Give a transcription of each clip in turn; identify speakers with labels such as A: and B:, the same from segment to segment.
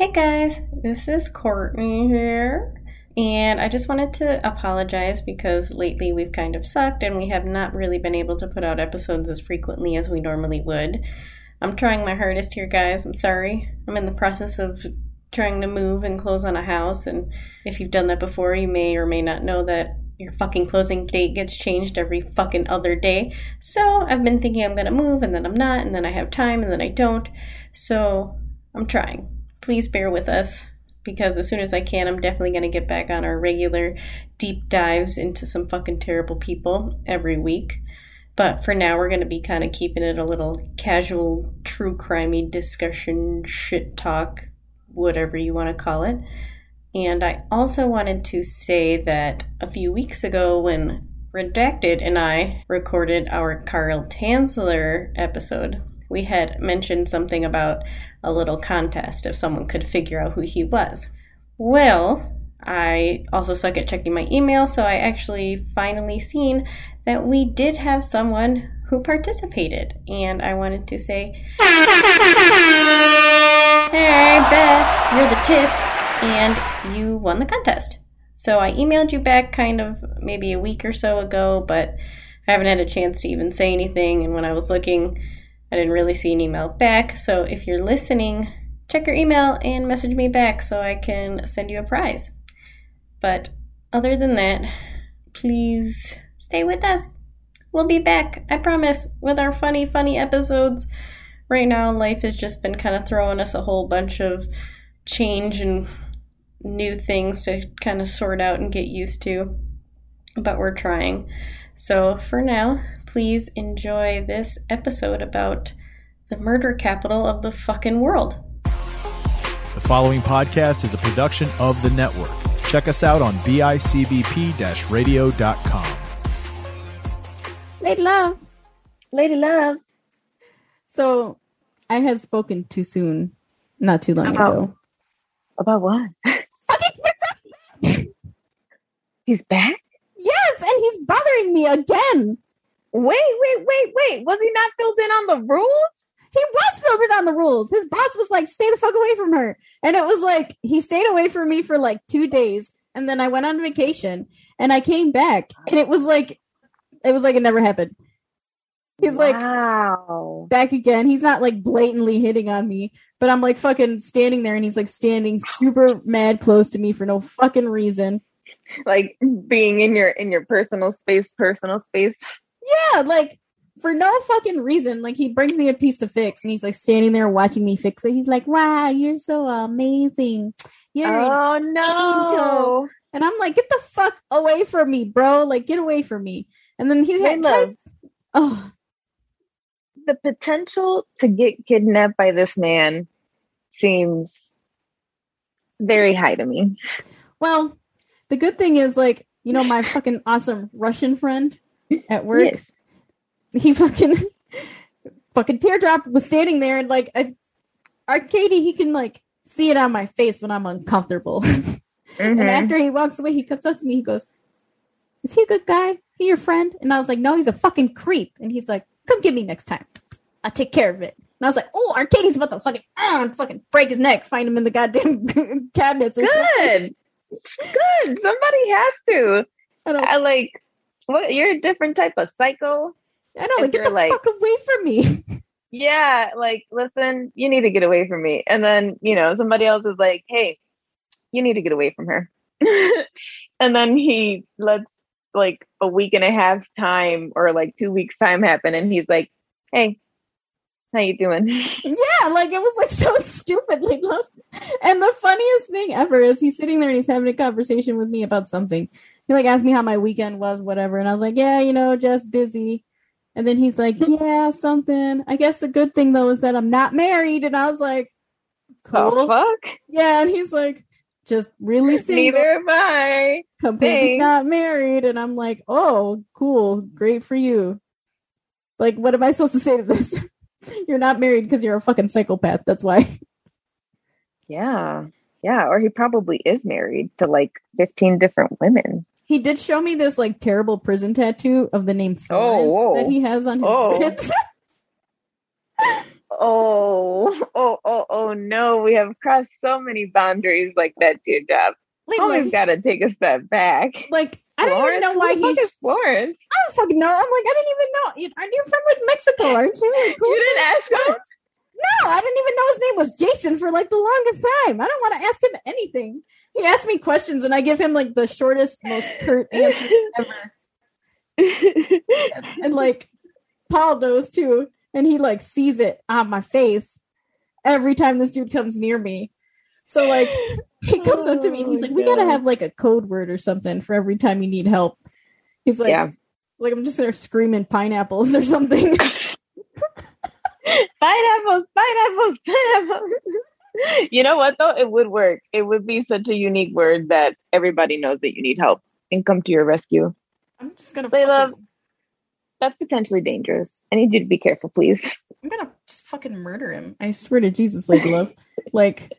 A: Hey guys, this is Courtney here. And I just wanted to apologize because lately we've kind of sucked and we have not really been able to put out episodes as frequently as we normally would. I'm trying my hardest here, guys. I'm sorry. I'm in the process of trying to move and close on a house, and if you've done that before, you may or may not know that your fucking closing date gets changed every fucking other day. So I've been thinking I'm gonna move, and then I'm not, and then I have time, and then I don't. So I'm trying. Please bear with us because as soon as I can, I'm definitely going to get back on our regular deep dives into some fucking terrible people every week. But for now, we're going to be kind of keeping it a little casual, true crimey discussion, shit talk, whatever you want to call it. And I also wanted to say that a few weeks ago, when Redacted and I recorded our Carl Tanzler episode, we had mentioned something about a little contest if someone could figure out who he was. Well, I also suck at checking my email, so I actually finally seen that we did have someone who participated, and I wanted to say, Hey, Beth, you're the tits, and you won the contest. So I emailed you back kind of maybe a week or so ago, but I haven't had a chance to even say anything, and when I was looking, I didn't really see an email back. So if you're listening, check your email and message me back so I can send you a prize. But other than that, please stay with us. We'll be back, I promise, with our funny, funny episodes. Right now, life has just been kind of throwing us a whole bunch of change and new things to kind of sort out and get used to. But we're trying. So for now, please enjoy this episode about the murder capital of the fucking world.
B: The following podcast is a production of the network. Check us out on bicbp radio.com.
C: Lady Love.
D: Lady Love.
C: So I had spoken too soon, not too long
D: About-
C: ago.
D: About what? He's back?
C: Yes, and he's bothering me again.
D: Wait, wait, wait, wait. Was he not filled in on the rules?
C: He was filled in on the rules. His boss was like, stay the fuck away from her. And it was like, he stayed away from me for like two days. And then I went on vacation and I came back and it was like, it was like it never happened. He's like
D: wow.
C: back again. He's not like blatantly hitting on me, but I'm like fucking standing there and he's like standing super mad close to me for no fucking reason.
D: Like being in your in your personal space, personal space.
C: Yeah, like for no fucking reason. Like he brings me a piece to fix and he's like standing there watching me fix it. He's like, Wow, you're so amazing. You're an
D: Oh no.
C: angel. And I'm like, get the fuck away from me, bro. Like, get away from me. And then he's
D: like,
C: tries, oh,
D: The potential to get kidnapped by this man seems very high to me.
C: well, the good thing is like, you know, my fucking awesome Russian friend at work,
D: Yes.
C: he fucking fucking teardrop was standing there and like I, Arcady, he can like see it on my face when I'm uncomfortable.
D: Mhm.
C: And after he walks away, he comes up to me. He goes, "Is he a good guy? He your friend?" And I was like, "No, he's a fucking creep." And he's like, "Come get me next time. I'll take care of it." And I was like, "Oh, Arcadie's about to fucking, uh, fucking break his neck, find him in the goddamn cabinets or something."
D: Good. Somebody has to.
C: I
D: I like what you're a different type of psycho.
C: I don't like, get the
D: like-
C: fuck away from me.
D: Yeah, like listen, you need to get away from me. And then, you know, somebody else is like, "Hey, you need to get away from her." and then he lets like a week and a half time or like 2 weeks time happen and he's like, "Hey, how you doing?"
C: yeah, like it was like so stupidly love. And the funniest thing ever is he's sitting there and he's having a conversation with me about something. He like asked me how my weekend was, whatever, and I was like, yeah, you know, just busy. And then he's like, yeah, something. I guess the good thing though is that I'm not married. And I was like,
D: Oh
C: cool.
D: fuck.
C: Yeah, and he's like, just really single,
D: Neither am I.
C: completely
D: thanks.
C: not married. And I'm like, oh, cool, great for you. Like, what am I supposed to say to this? you're not married because you're a fucking psychopath. That's why.
D: Yeah. Yeah, or he probably is married to like 15 different women.
C: He did show me this like terrible prison tattoo of the name oh, Florence
D: whoa.
C: that he has on his
D: Oh.
C: ribs.
D: Oh, oh, oh, oh no! We have crossed so many boundaries like that, dear job.
C: Like,
D: Always
C: like,
D: got to take a step back.
C: like, I don't even know why he's.
D: is Florence.
C: I don't fucking know. I'm like, I didn't even know. You- Are you from like Mexico? Aren't you? Like, who-
D: You didn't ask us.
C: No, I didn't even know his name was Jason for like the longest time. I don't want to ask him anything. He asks me questions and I give him like the shortest, most curt answer ever. And like Paul knows too. And he like sees it on my face every time this dude comes near me. So like he comes up to me and he's
D: Oh
C: like,
D: my
C: We gotta have like a code word or something for every time you need help. He's like,
D: yeah.
C: like I'm just there screaming pineapples or something.
D: Pineapples, pineapples, pineapples. you know what though? It would work. It would be such a unique word that everybody knows that you need help and come to your rescue.
C: I'm just gonna
D: They love- That's potentially dangerous. I need you to be careful, please.
C: I'm gonna just fucking murder him. I swear to Jesus, Lady Love. Like,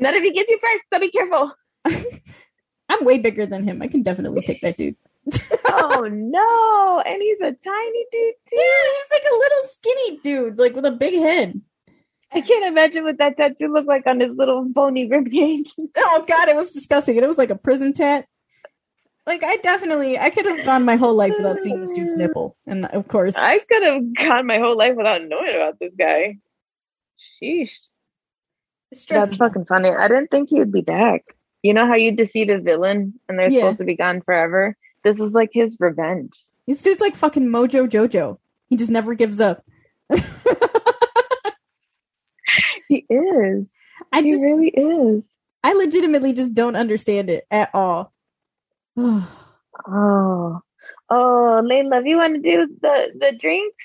D: Not if he gets you first, so be careful.
C: I'm way bigger than him. I can definitely take that dude.
D: oh no. And he's a tiny dude too.
C: Yeah, he's like a little skinny dude, like with a big head.
D: I can't imagine what that tattoo looked like on his little bony ribcage.
C: Oh god, it was disgusting. It was like a prison tat. Like I definitely I could have gone my whole life without seeing this dude's nipple. And of course
D: I could have gone my whole life without knowing about this guy. Sheesh. That's fucking funny. I didn't think he would be back. You know how you defeat a villain and they're
C: Yeah.
D: supposed to be gone forever? This is like his revenge.
C: This dude's like fucking Mojo Jojo. He just never gives up.
D: He is.
C: I
D: he
C: just
D: really is.
C: I legitimately just don't understand it at all. oh
D: Oh. Oh, Layla, you want to do the, the drinks?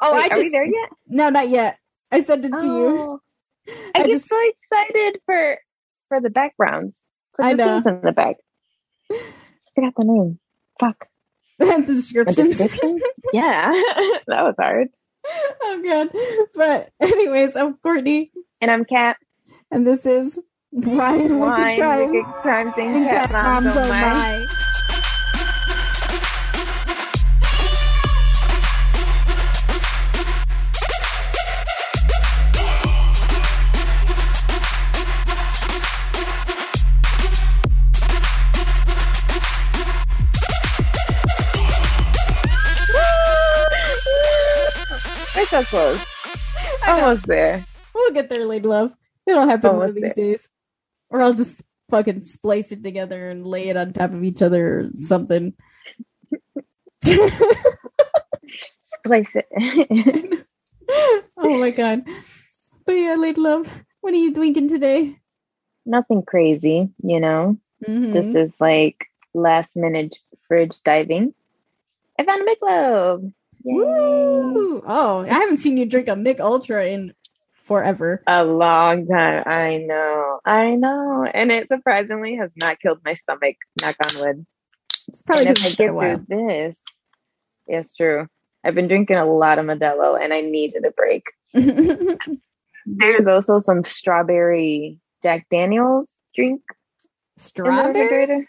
C: Oh,
D: Wait,
C: I
D: are we
C: just
D: there yet?
C: no, not yet. I sent it to you.
D: Oh. I,
C: I
D: get
C: just-
D: so excited for for the backgrounds. For
C: I
D: the
C: know.
D: in the back. Forgot the name. Fuck.
C: the descriptions.
D: description? yeah. that was hard.
C: oh god. But anyways, I'm Courtney,
D: And I'm Kat.
C: and this is Wine, Wicked Crimes.
D: Wicked Crimes, and Cat Moms
C: Moms
D: so close. Almost there.
C: We'll get there, lady love. It'll happen one of these
D: there.
C: days. Or I'll just fucking splice it together and lay it on top of each other or something.
D: splice it.
C: oh my god. But yeah, lady love, what are you drinking today?
D: Nothing crazy, you know.
C: Mhm.
D: This is like last minute fridge diving. I found a Michelob.
C: Woo! Oh, I haven't seen you drink a Mich Ultra in forever.
D: A long time. I know. I know. And it surprisingly has not killed my stomach. Knock on wood.
C: It's probably
D: and
C: because
D: if I get through this, it's true. I've been drinking a lot of Modelo and I needed a break. There's also some strawberry Jack Daniels drink
C: Strawberry?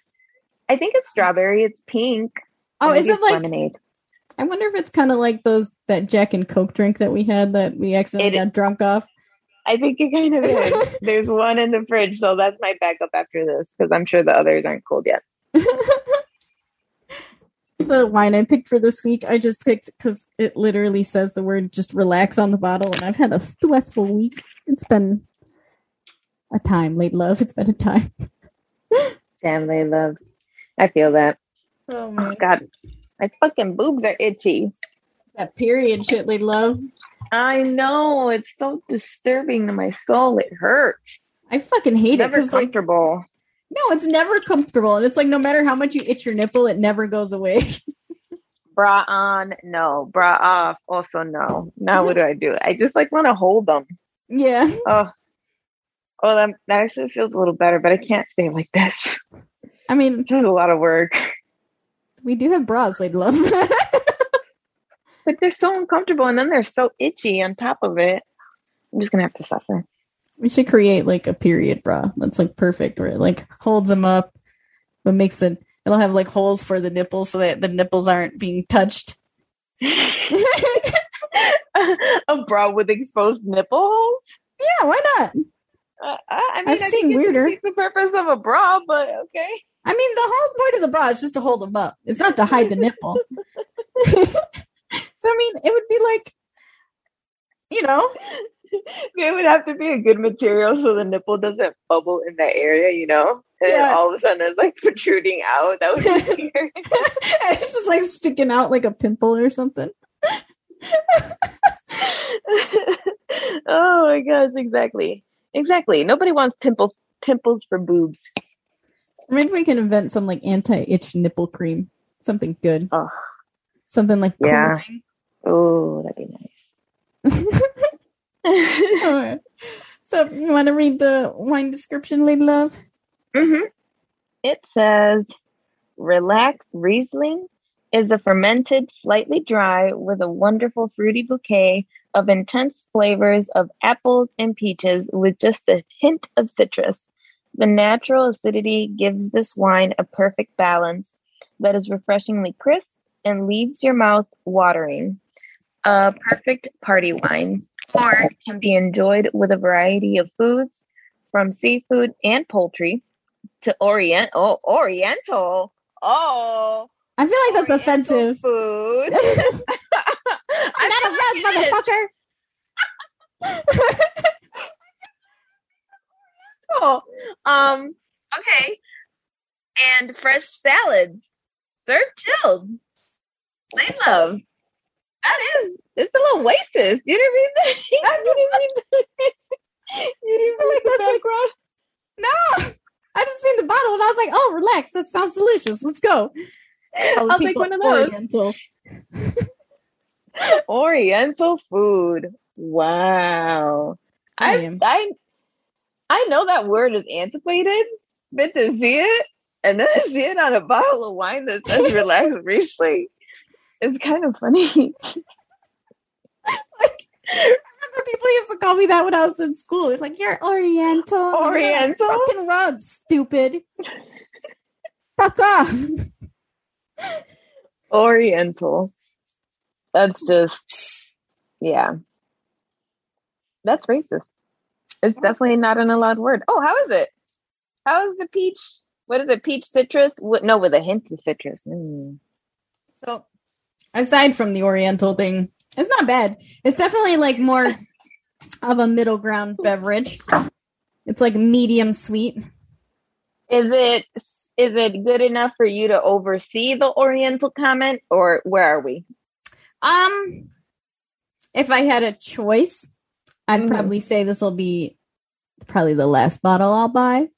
D: I think it's strawberry. It's pink.
C: Oh, is it like?
D: lemonade?
C: I wonder if it's kind of like those that Jack and Coke drink that we had that we accidentally
D: It-
C: got drunk off.
D: I think it kind of is. There's one in the fridge, so that's my backup after this because I'm sure the others aren't cold yet.
C: the wine I picked for this week, I just picked because it literally says the word just relax on the bottle, and I've had a stressful week. It's been a time, late love. It's been a time.
D: Family love. I feel that.
C: Oh
D: Oh God, my fucking boobs are itchy.
C: that period shit, we love.
D: I know it's so disturbing to my soul. It hurts.
C: I fucking hate it
D: Never
C: because like
D: comfortable.
C: no, it's never comfortable, and it's like no matter how much you itch your nipple, it never goes away.
D: Bra on, no. Bra off, also no. Now what do I do? I just like want to hold them.
C: yeah,
D: Oh, oh, that, that actually feels a little better, but I can't stay like this.
C: I mean
D: This is a lot of work.
C: We do have bras, late love.
D: But they're so uncomfortable, and then they're so itchy on top of it. I'm just gonna have to suffer.
C: we should create like a period bra that's like perfect, where it like holds them up, but makes it. It'll have like holes for the nipples so that the nipples aren't being touched.
D: a bra with exposed nipples.
C: Yeah, why not?
D: Uh, I I mean,
C: I've
D: I
C: seen
D: think
C: weirder.
D: defeats the purpose of a bra, but okay.
C: I mean, the whole point of the bra is just to hold them up. It's not to hide the nipple. so I mean, it would be like, you know,
D: It would have to be a good material so the nipple doesn't bubble in that area, you know? And
C: Yeah.
D: all of a sudden it's like protruding out. That would be weird.
C: it's just like sticking out like a pimple or something.
D: oh my gosh, exactly. Exactly. Nobody wants pimples pimples for boobs.
C: Maybe we can invent some like anti-itch nipple cream, something good,
D: Oh,
C: something like
D: Yeah.
C: cooling.
D: oh that'd be nice.
C: So, you want to read the wine description, Lady Love?
D: Mm-hmm. It says Relax Riesling is a fermented, slightly dry, with a wonderful fruity bouquet of intense flavors of apples and peaches with just a hint of citrus. The natural acidity gives this wine a perfect balance that is refreshingly crisp and leaves your mouth watering. A perfect party wine, or can be enjoyed with a variety of foods, from seafood and poultry to orient oh oriental oh
C: I feel like that's
D: Oriental
C: offensive.
D: food
C: I'm not offensive, motherfucker.
D: Oh, um, okay. And fresh salads. Served chilled. They love. That is, it's a little oasis. You didn't read that? You didn't read that? You didn't read the
C: that's like-
D: background?
C: No, I just seen the bottle and I was like, "Oh, relax. That sounds delicious. Let's go."
D: I was like one of those.
C: Oriental.
D: Oriental food. Wow.
C: I
D: I. I know that word is antiquated, but to see it and then see it on a bottle of wine that says relax Riesling is kind of funny.
C: Like, I remember people used to call me that when I was in school. It's like you're Oriental. I'm like,
D: Oriental?
C: Fucking rug, stupid. Fuck off.
D: Oriental. That's just yeah. That's racist. It's definitely not an allowed word. Oh, how is it? How is the peach? What is it? Peach citrus? What, no, with a hint of citrus. Mm.
C: So, aside from the Oriental thing, it's not bad. It's definitely like more of a middle ground beverage. It's like medium sweet.
D: Is it is it good enough for you to oversee the Oriental comment, or where are we?
C: Um, if I had a choice, I'd
D: Mhm.
C: probably say this will be probably the last bottle I'll buy.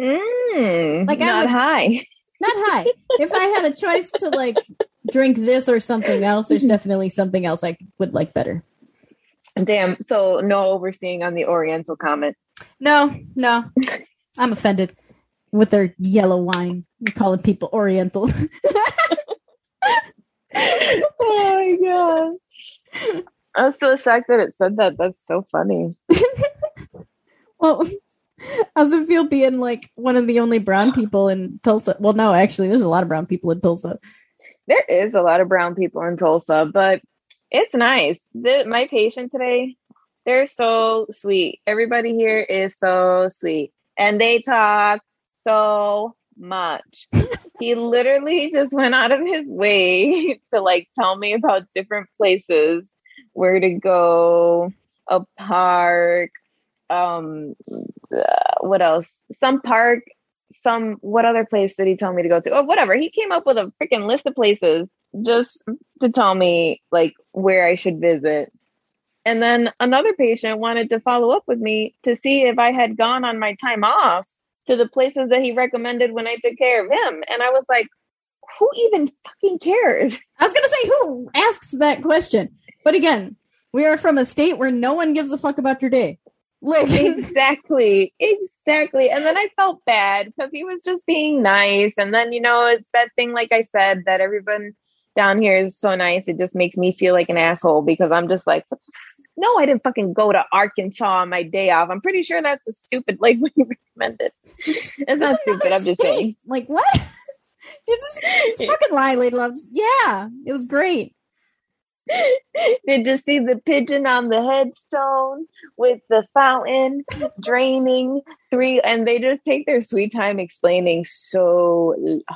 D: Mm,
C: Like, I
D: not
C: would-
D: high.
C: Not high. if I had a choice to like drink this or something else, there's definitely something else I would like better.
D: Damn. So no overseeing on the Oriental comment.
C: No, no, I'm offended with their yellow wine. You're calling people Oriental.
D: oh my god. I'm still shocked that it said that. That's so funny.
C: well, how's it feel being like one of the only brown people in Tulsa? Well, no, actually, there's a lot of brown people in Tulsa.
D: There is a lot of brown people in Tulsa, but it's nice. The, my patient today, they're so sweet. Everybody here is so sweet. And they talk so much. he literally just went out of his way to like tell me about different places where to go, a park, um uh, what else? Some park, some what other place did he tell me to go to? Oh, whatever. He came up with a freaking list of places just to tell me like where I should visit. And then another patient wanted to follow up with me to see if I had gone on my time off to the places that he recommended when I took care of him. And I was like, who even fucking cares?
C: I was gonna say who asks that question, but again, we are from a state where no one gives a fuck about your day. Like,
D: exactly. Exactly. And then i felt bad because he was just being nice. And then you know it's that thing like i said that everyone down here is so nice. It just makes me feel like an asshole because i'm just like no i didn't fucking go to arkansas on my day off. I'm pretty sure that's a stupid like what you recommended it's not stupid.
C: another
D: i'm just saying.
C: Like what? you just, just fucking lie, lady loves. Yeah, it was great.
D: Did you see the pigeon on the headstone with the fountain draining three? And they just take their sweet time explaining so.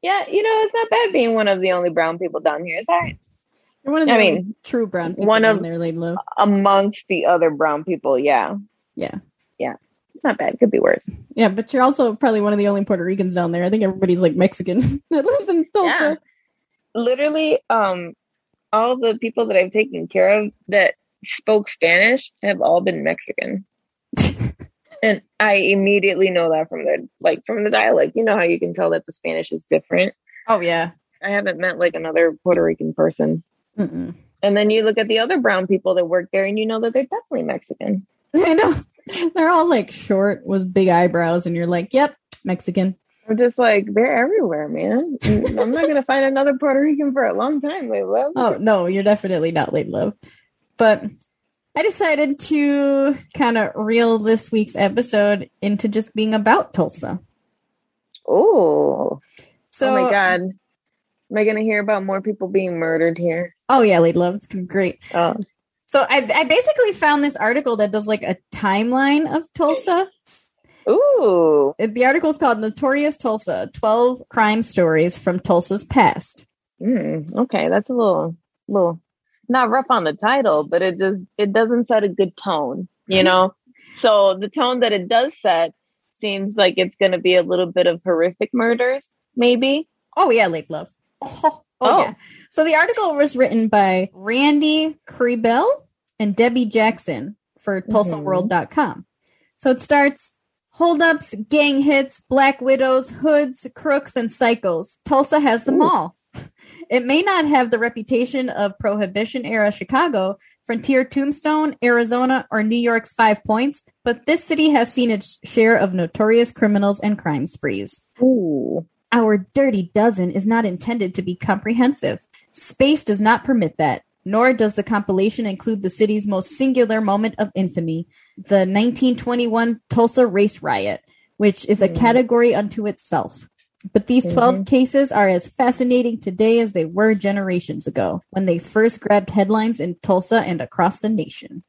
D: Yeah, you know, it's not bad being one of the only brown people down here. It's all right.
C: You're one of the
D: I mean,
C: true brown people
D: one
C: down
D: of-
C: there, Lady Love.
D: Amongst the other brown people, yeah.
C: Yeah.
D: Yeah. It's not bad. Could be worse.
C: Yeah, but you're also probably one of the only Puerto Ricans down there. I think everybody's like Mexican that lives in Tulsa.
D: Yeah. Literally, um, all the people that I've taken care of that spoke Spanish have all been Mexican. and I immediately know that from the like from the dialect. You know how you can tell that the Spanish is different.
C: Oh yeah.
D: I haven't met like another Puerto Rican person.
C: Mm-mm.
D: And then you look at the other brown people that work there and you know that they're definitely Mexican.
C: I know. They're all like short with big eyebrows, and you're like, "Yep, Mexican."
D: I'm just like, they're everywhere, man. I'm not gonna find another Puerto Rican for a long time. What?
C: Oh no, you're definitely not late love. But I decided to kind of reel this week's episode into just being about Tulsa.
D: Oh,
C: So,
D: oh my god. Am I gonna hear about more people being murdered here?
C: Oh yeah, late love. It's great.
D: Oh,
C: So I, I basically found this article that does like a timeline of Tulsa.
D: Ooh,
C: The article is called "Notorious Tulsa: Twelve Crime Stories from Tulsa's Past."
D: mm, okay, that's a little, little, not rough on the title, but it just it doesn't set a good tone, you know. so the tone that it does set seems like it's gonna be a little bit of horrific murders, maybe.
C: Oh yeah, late love. Oh, oh,
D: Oh.
C: yeah. So the article was written by Randy Krehbiel and Debbie Jackson for TulsaWorld.com. So it starts holdups, gang hits, black widows, hoods, crooks, and psychos. Tulsa has them
D: Ooh.
C: all. It may not have the reputation of Prohibition era Chicago, Frontier Tombstone, Arizona, or New York's Five Points, but this city has seen its share of notorious criminals and crime sprees.
D: Ooh,
C: Our dirty dozen is not intended to be comprehensive. Space does not permit that, nor does the compilation include the city's most singular moment of infamy, the 1921 Tulsa race riot, which is a
D: Hmm.
C: category unto itself. But these 12
D: Mhm.
C: cases are as fascinating today as they were generations ago, when they first grabbed headlines in Tulsa and across the nation.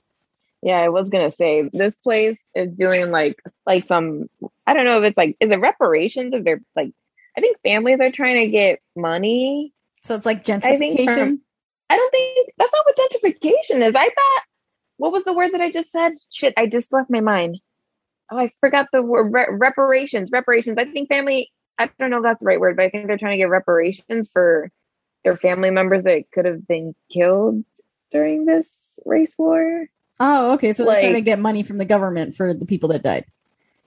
D: Yeah, I was gonna say this place is doing like like some I don't know if it's like is it reparations if they're like I think families are trying to get money.
C: So it's like gentrification.
D: from- I don't think that's not what gentrification is. I thought what was the word that I just said? Shit, I just left my mind. Oh, I forgot the word re- reparations. Reparations. I think family. I don't know if that's the right word, but I think they're trying to get reparations for their family members that could have been killed during this race war.
C: oh, okay. So they're trying to get money from the government for the people that died.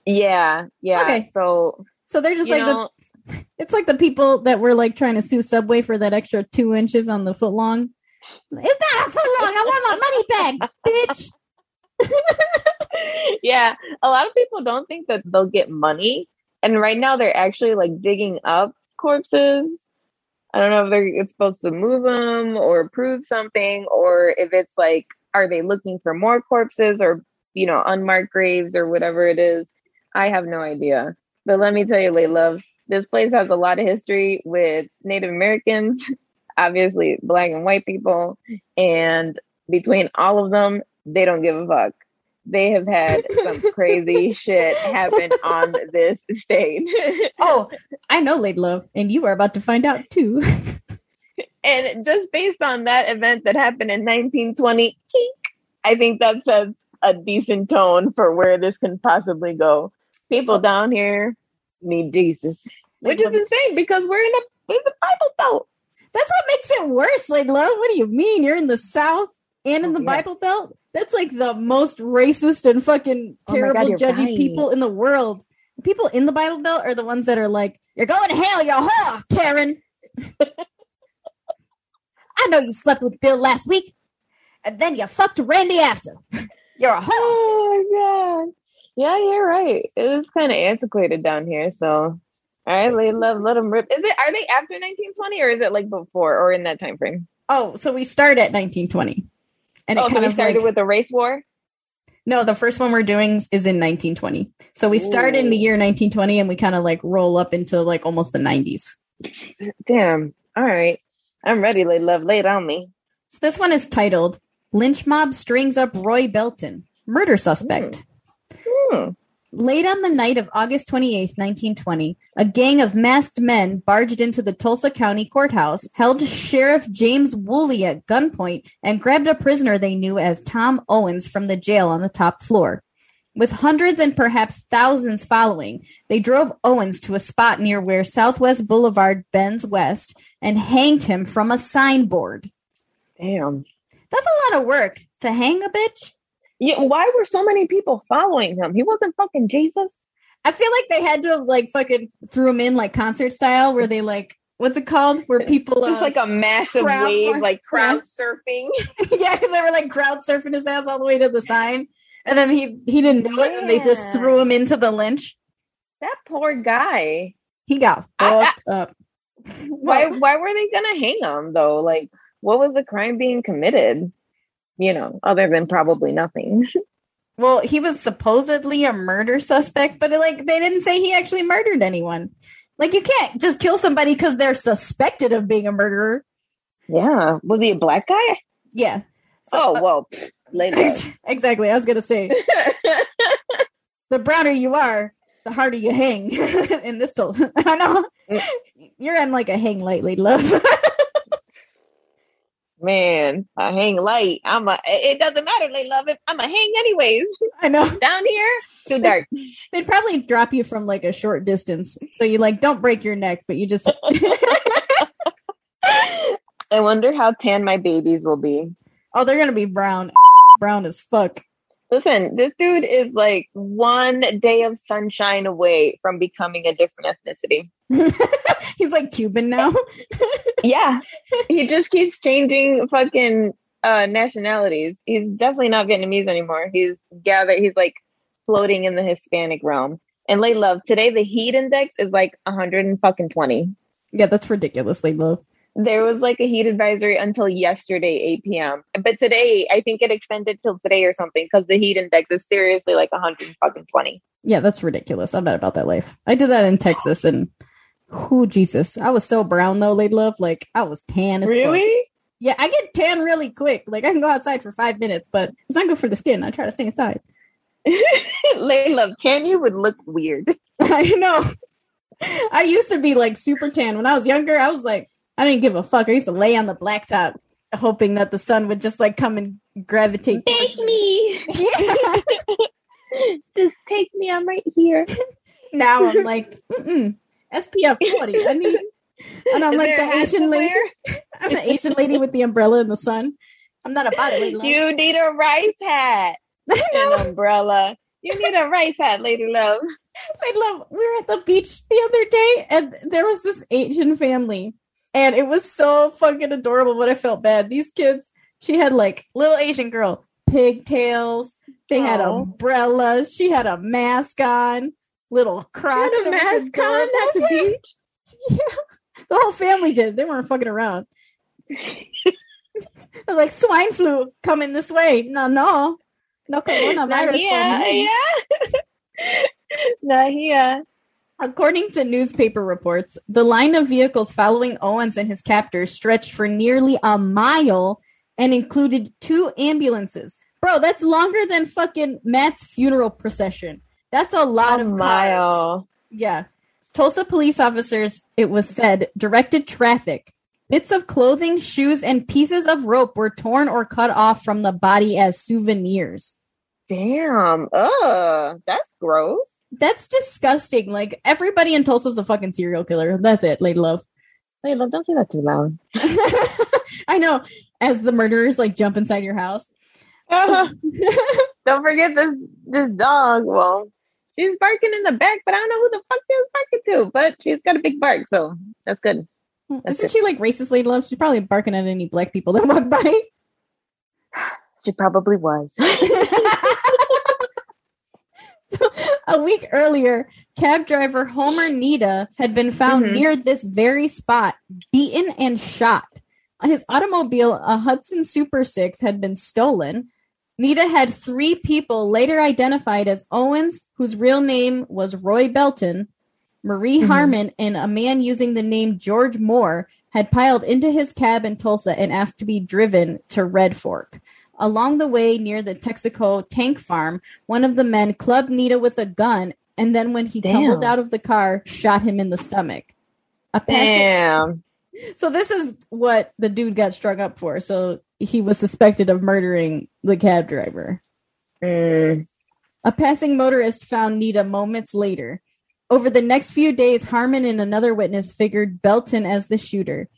D: Yeah, yeah.
C: Okay.
D: So
C: So they're just like
D: know,
C: the it's like the people that were like trying to sue Subway for that extra two inches on the foot long. It's not a foot long. I want my money back, bitch.
D: yeah, a lot of people don't think that they'll get money, and right now they're actually like digging up corpses. I don't know if they're it's supposed to move them or prove something, or if it's like, are they looking for more corpses or you know unmarked graves or whatever it is. I have no idea. But let me tell you, Love, this place has a lot of history with Native Americans, obviously black and white people, and between all of them, they don't give a fuck. They have had some crazy shit happen on this state.
C: Oh, I know, Lady Love, and you are about to find out too.
D: and just based on that event that happened in 1920, I think that sets a decent tone for where this can possibly go. People down here need Jesus, which is insane because we're in a, in the Bible Belt.
C: That's what makes it worse, Like, Love. What do you mean? You're in the South and in
D: Oh,
C: the
D: yeah.
C: Bible Belt? That's like the most racist and fucking
D: Oh God,
C: terrible, judgy
D: right.
C: people in the world. The people in the Bible Belt are the ones that are like, "You're going to hell, you whore, Karen." I know you slept with Bill last week, and then you fucked Randy after. You're a whore.
D: Oh my god. Yeah, you're right. It is kind of antiquated down here. So, all right, let love, let them rip. Is it? Are they after 1920 or is it like before or in that time frame?
C: Oh, so we start at 1920, and
D: oh,
C: it
D: so
C: kind
D: we
C: of
D: started
C: like,
D: with the race war.
C: no. The first one we're doing is in 1920. So we start in the year 1920, and we kind of like roll up into like almost the 90s.
D: Damn. All right, I'm ready. Lay love, lay it on me.
C: So this one is titled Lynch Mob Strings Up Roy Belton, Murder Suspect.
D: Hmm. Hmm.
C: Late on the night of August 28, 1920, a gang of masked men barged into the Tulsa County Courthouse, held Sheriff James Woolley at gunpoint, and grabbed a prisoner they knew as Tom Owens from the jail on the top floor. With hundreds and perhaps thousands following, they drove Owens to a spot near where Southwest Boulevard bends west and hanged him from a signboard.
D: Damn.
C: That's a lot of work to hang a bitch.
D: Yeah, why were so many people following him? He wasn't fucking Jesus.
C: I feel like they had to have like fucking threw him in like concert style, where they like what's it called? Where people
D: Just
C: uh,
D: like a massive wave, like crowd surfing.
C: yeah, they were like crowd surfing his ass all the way to the sign, and then he he didn't do it, and they just threw him into the lynch.
D: That poor guy.
C: He got
D: I-
C: fucked up.
D: Why why were they gonna hang him though? Like what was the crime being committed? You know, other than probably nothing.
C: Well, he was supposedly a murder suspect, but like they didn't say he actually murdered anyone. Like you can't just kill somebody because they're suspected of being a murderer.
D: yeah. Was he a black guy?
C: Yeah. So,
D: oh
C: uh,
D: well later.
C: exactly. I was gonna say the browner you are, the harder you hang. In this told, I know you're in like a hang lightly, love.
D: Man, I hang light. I'm a it doesn't matter, they love it. I'm a hang anyways.
C: I know
D: Down here, too dark.
C: they'd probably drop you from like a short distance, so you like don't break your neck, but you just
D: I wonder how tan my babies will be.
C: oh they're gonna be brown, brown as fuck.
D: Listen, this dude is like one day of sunshine away from becoming a different ethnicity.
C: He's like Cuban now.
D: Yeah. he just keeps changing fucking uh nationalities. He's definitely not Vietnamese anymore. He's gathered he's like floating in the Hispanic realm. And Lay Love, today the heat index is like 120.
C: yeah, that's ridiculously low.
D: There was like a heat advisory until yesterday, 8 p.m. But today, I think it extended till today or something because the heat index is seriously like 120.
C: Yeah, that's ridiculous. I'm not about that life. I did that in Texas and who Jesus. I was so brown though, lady love. Like I was tan as fuck. Really? Yeah, I get tan really quick. Like I can go outside for five minutes, but it's not good for the skin. I try to stay inside.
D: Lay Love, tan you would look weird.
C: I know. I used to be like super tan when I was younger. I was like, I didn't give a fuck. I used to lay on the blacktop, hoping that the sun would just like come and gravitate.
D: Take me.
C: Yeah.
D: Just take me. I'm right here.
C: now I'm like, mm-mm, SPF 40. I need, and I'm
D: Is
C: like the Asian lady. I'm the Asian lady with the umbrella in the sun. I'm not a love.
D: You need a rice hat. An umbrella. You need a rice hat, Lady Love.
C: I love. We were at the beach the other day, and there was this Asian family, and it was so fucking adorable. But I felt bad. These kids. She had like little Asian girl pigtails. They had umbrellas. She had a mask on. Little Crocs.
D: A
C: It was
D: mask on at the
C: Yeah.
D: beach.
C: Yeah. The whole family did. They weren't fucking around. Like swine flu coming this way. No, no, no coronavirus. me.
D: yeah. Not here.
C: According to newspaper reports, the line of vehicles following Owens and his captors stretched for nearly a mile and included two ambulances. Bro, that's longer than fucking Matt's funeral procession. That's a lot
D: A
C: of cars.
D: mile.
C: Yeah. Tulsa police officers, it was said, directed traffic. Bits of clothing, shoes, and pieces of rope were torn or cut off from the body as souvenirs.
D: Damn. Ugh. That's gross.
C: That's disgusting. Like, everybody in Tulsa's a fucking serial killer. That's it, lady love.
D: Wait, love, don't say that too loud.
C: I know. As the murderers like jump inside your house.
D: don't forget this this dog. Well, she's barking in the back, but I don't know who the fuck she was barking to. But she's got a big bark, so that's good. That's
C: Isn't she like racist lady love? She's probably barking at any black people that walk by.
D: She probably was.
C: a week earlier, cab driver Homer Nida had been found
D: Mhm.
C: near this very spot, beaten and shot. His automobile, a Hudson Super 6, had been stolen. Nida had three people later identified as Owens, whose real name was Roy Belton, Marie
D: Mhm.
C: Harmon, and a man using the name George Moore had piled into his cab in Tulsa and asked to be driven to Red Fork. Along the way near the Texaco tank farm, one of the men clubbed Nida with a gun and then when he
D: Damn.
C: tumbled out of the car, shot him in the stomach. A passing-
D: Damn.
C: So this is what the dude got strung up for. So he was suspected of murdering the cab driver.
D: Mm.
C: A passing motorist found Nida moments later. Over the next few days, Harmon and another witness figured Belton as the shooter.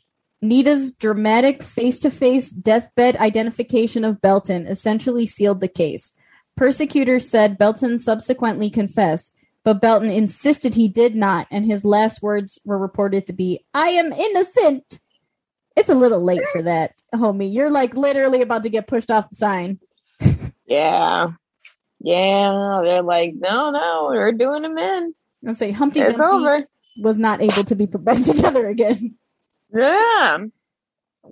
C: Nida's dramatic face to face deathbed identification of Belton essentially sealed the case. Persecutors said Belton subsequently confessed, but Belton insisted he did not, and his last words were reported to be, I am innocent. It's a little late for that, homie. You're like literally about to get pushed off the sign.
D: Yeah. Yeah. They're like, no, no, we're doing him in.
C: I'd say Humpty
D: It's
C: Dumpty
D: over.
C: was not able to be put back together again.
D: Yeah.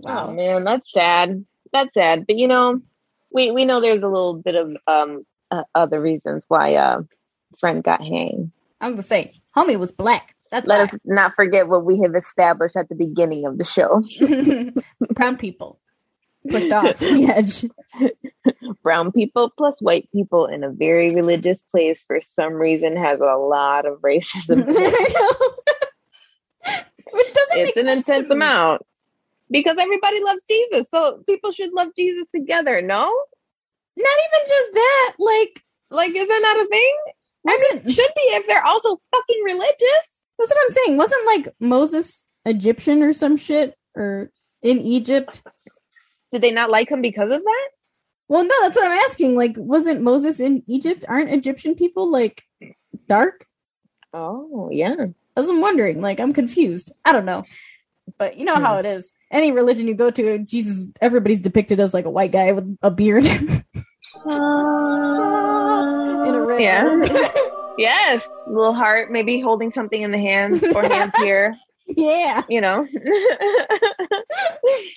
D: Oh man, that's sad. That's sad. But you know, we we know there's a little bit of um uh, other reasons why uh friend got hanged.
C: I was gonna say, homie was black. That's
D: Let
C: why.
D: us not forget what we have established at the beginning of the show.
C: brown people pushed off the edge.
D: Brown people plus white people in a very religious place for some reason has a lot of racism. to it.
C: Which doesn't make
D: it's an intense amount because everybody loves Jesus, so people should love Jesus together. No,
C: Not even just that. Like,
D: like isn't that a thing? I mean,
C: wasn't
D: should be if they're also fucking religious.
C: that's what I'm saying. Wasn't like Moses Egyptian or some shit or in Egypt?
D: Did they not like him because of that?
C: Well, no, that's what I'm asking. Like, wasn't Moses in Egypt? Aren't Egyptian people like dark?
D: Oh yeah.
C: That's I'm wondering. Like, I'm confused. I don't know. But you know how hmm. it is. Any religion you go to, Jesus, everybody's depicted as like a white guy with a beard in uh,
D: yeah. yes, little heart, maybe holding something in the hands or hands here.
C: yeah.
D: You know,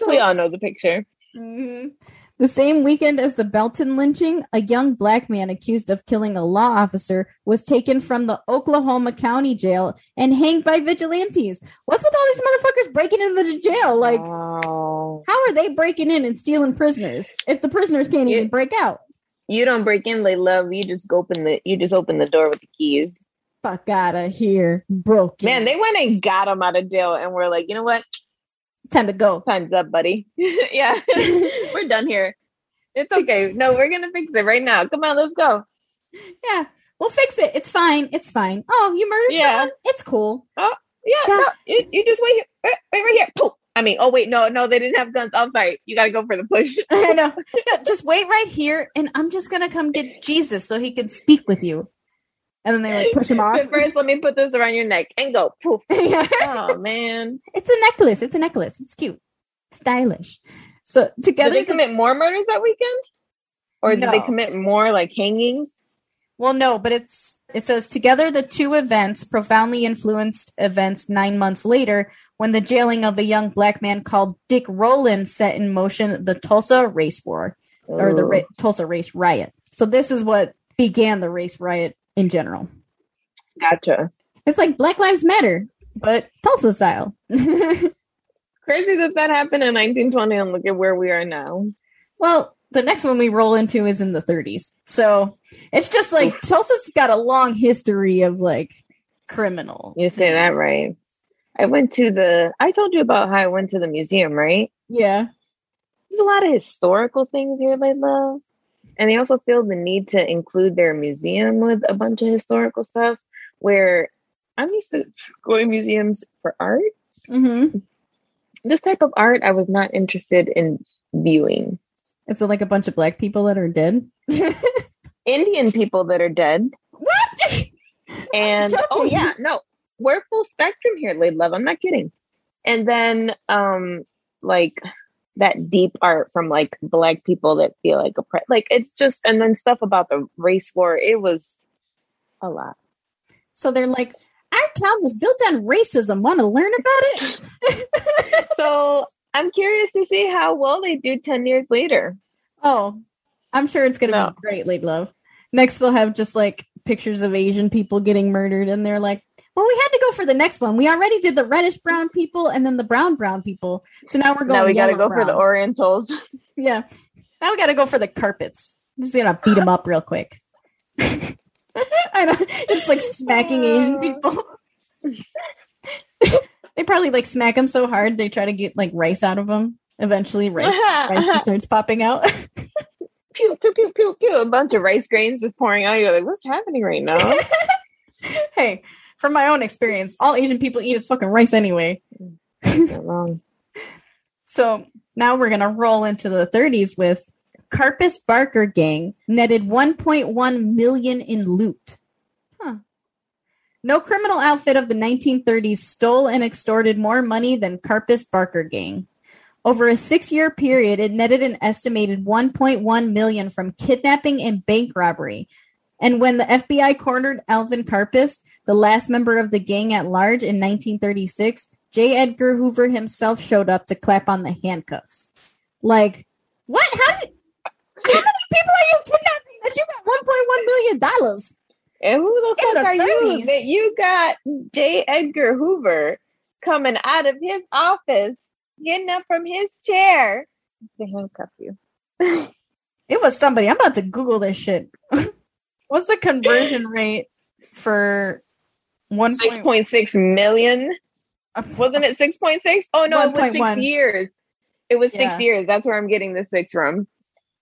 D: we all know the picture.
C: Mhm. The same weekend as the Belton lynching, a young black man accused of killing a law officer was taken from the Oklahoma County jail and hanged by vigilantes. What's with all these motherfuckers breaking into the jail? Like, how are they breaking in and stealing prisoners if the prisoners can't
D: You-
C: even break out?
D: You don't break in, they love you. Just open the you just open the door with the keys.
C: Fuck out of here, broken.
D: Man, they went and got him out of jail, and we're like, you know what?
C: time to go.
D: Time's up, buddy. yeah, we're done here. It's okay. No, we're gonna fix it right now. Come on, let's go.
C: Yeah, we'll fix it. It's fine. It's fine. Oh, you murdered
D: Yeah.
C: someone? It's cool.
D: Oh, yeah,
C: Yeah.
D: no, you, you just wait here. Wait, wait right here. Poof. I mean, oh wait, no, no, they didn't have guns. I'm sorry. You gotta go for the push.
C: I know. No, just wait right here, and I'm just gonna come get Jesus so he can speak with you. And then they like push him off.
D: But first, let me put this around your neck and go. Poof.
C: Yeah.
D: Oh man.
C: It's a necklace. It's a necklace. It's cute, stylish. So
D: Did
C: together,
D: they commit more murders that weekend? Or did they commit more like hangings?
C: well, no, but it's it says together the two events profoundly influenced events nine months later when the jailing of a young black man called Dick Rowland set in motion the Tulsa race war or the ra- Tulsa race riot. So this is what began the race riot in general.
D: Gotcha.
C: It's like Black Lives Matter, but Tulsa style.
D: Crazy that that happened in 1920 and look at where we are now.
C: well, the next one we roll into is in the 30s. So it's just like Tulsa's got a long history of like criminal.
D: You say that right. I went to the, I told you about how I went to the museum, right?
C: Yeah.
D: There's a lot of historical things here they love. And they also feel the need to include their museum with a bunch of historical stuff where I'm used to going to museums for art.
C: Mm-hmm.
D: This type of art I was not interested in viewing.
C: It's like a bunch of black people that are dead.
D: Indian people that are dead.
C: what?
D: And oh yeah, no, we're full spectrum here, Lady Love. I'm not kidding. And then um like that deep art from like black people that feel like oppressed. Like it's just and then stuff about the race war. It was a lot.
C: So they're like, our town was built on racism. Want to learn about it?
D: So I'm curious to see how well they do ten years later.
C: oh, I'm sure it's gonna
D: No.
C: be great, late love. Next, they'll have just like pictures of Asian people getting murdered, and they're like, Well, we had to go for the next one. We already did the reddish brown people and then the brown brown people. So now we're going.
D: now we got to go for the. Orientals.
C: Yeah. Now we got to go for the carpets. I'm just gonna beat them up real quick. I know, just like smacking Asian people. they probably like smack them so hard they try to get like rice out of them. Eventually, rice, rice just starts popping out.
D: pew pew pew pew pew. A bunch of rice grains just pouring out. You're like, what's happening right now?
C: hey, from my own experience, all Asian people eat is fucking rice anyway.
D: Wrong.
C: So now we're gonna roll into the 30s with Karpis Barker gang netted 1.1 million in loot. Huh. No criminal outfit of the 1930s stole and extorted more money than Karpis Barker gang. Over a six-year period, it netted an estimated 1.1 million from kidnapping and bank robbery. And when the FBI cornered Alvin Karpis, the last member of the gang at large in 1936, J. Edgar Hoover himself showed up to clap on the handcuffs. Like, what? How did? How many people are you kidnapping that you got 1.1 million dollars?
D: And who the fuck
C: the
D: are you that you got J. Edgar Hoover coming out of his office, getting up from his chair to handcuff you?
C: It was somebody. I'm about to Google this shit. What's the conversion rate for one
D: Six point six million. Wasn't it six point six? Oh no, it was six
C: 1.1.
D: years. It was
C: Yeah.
D: six years. That's where I'm getting the six from.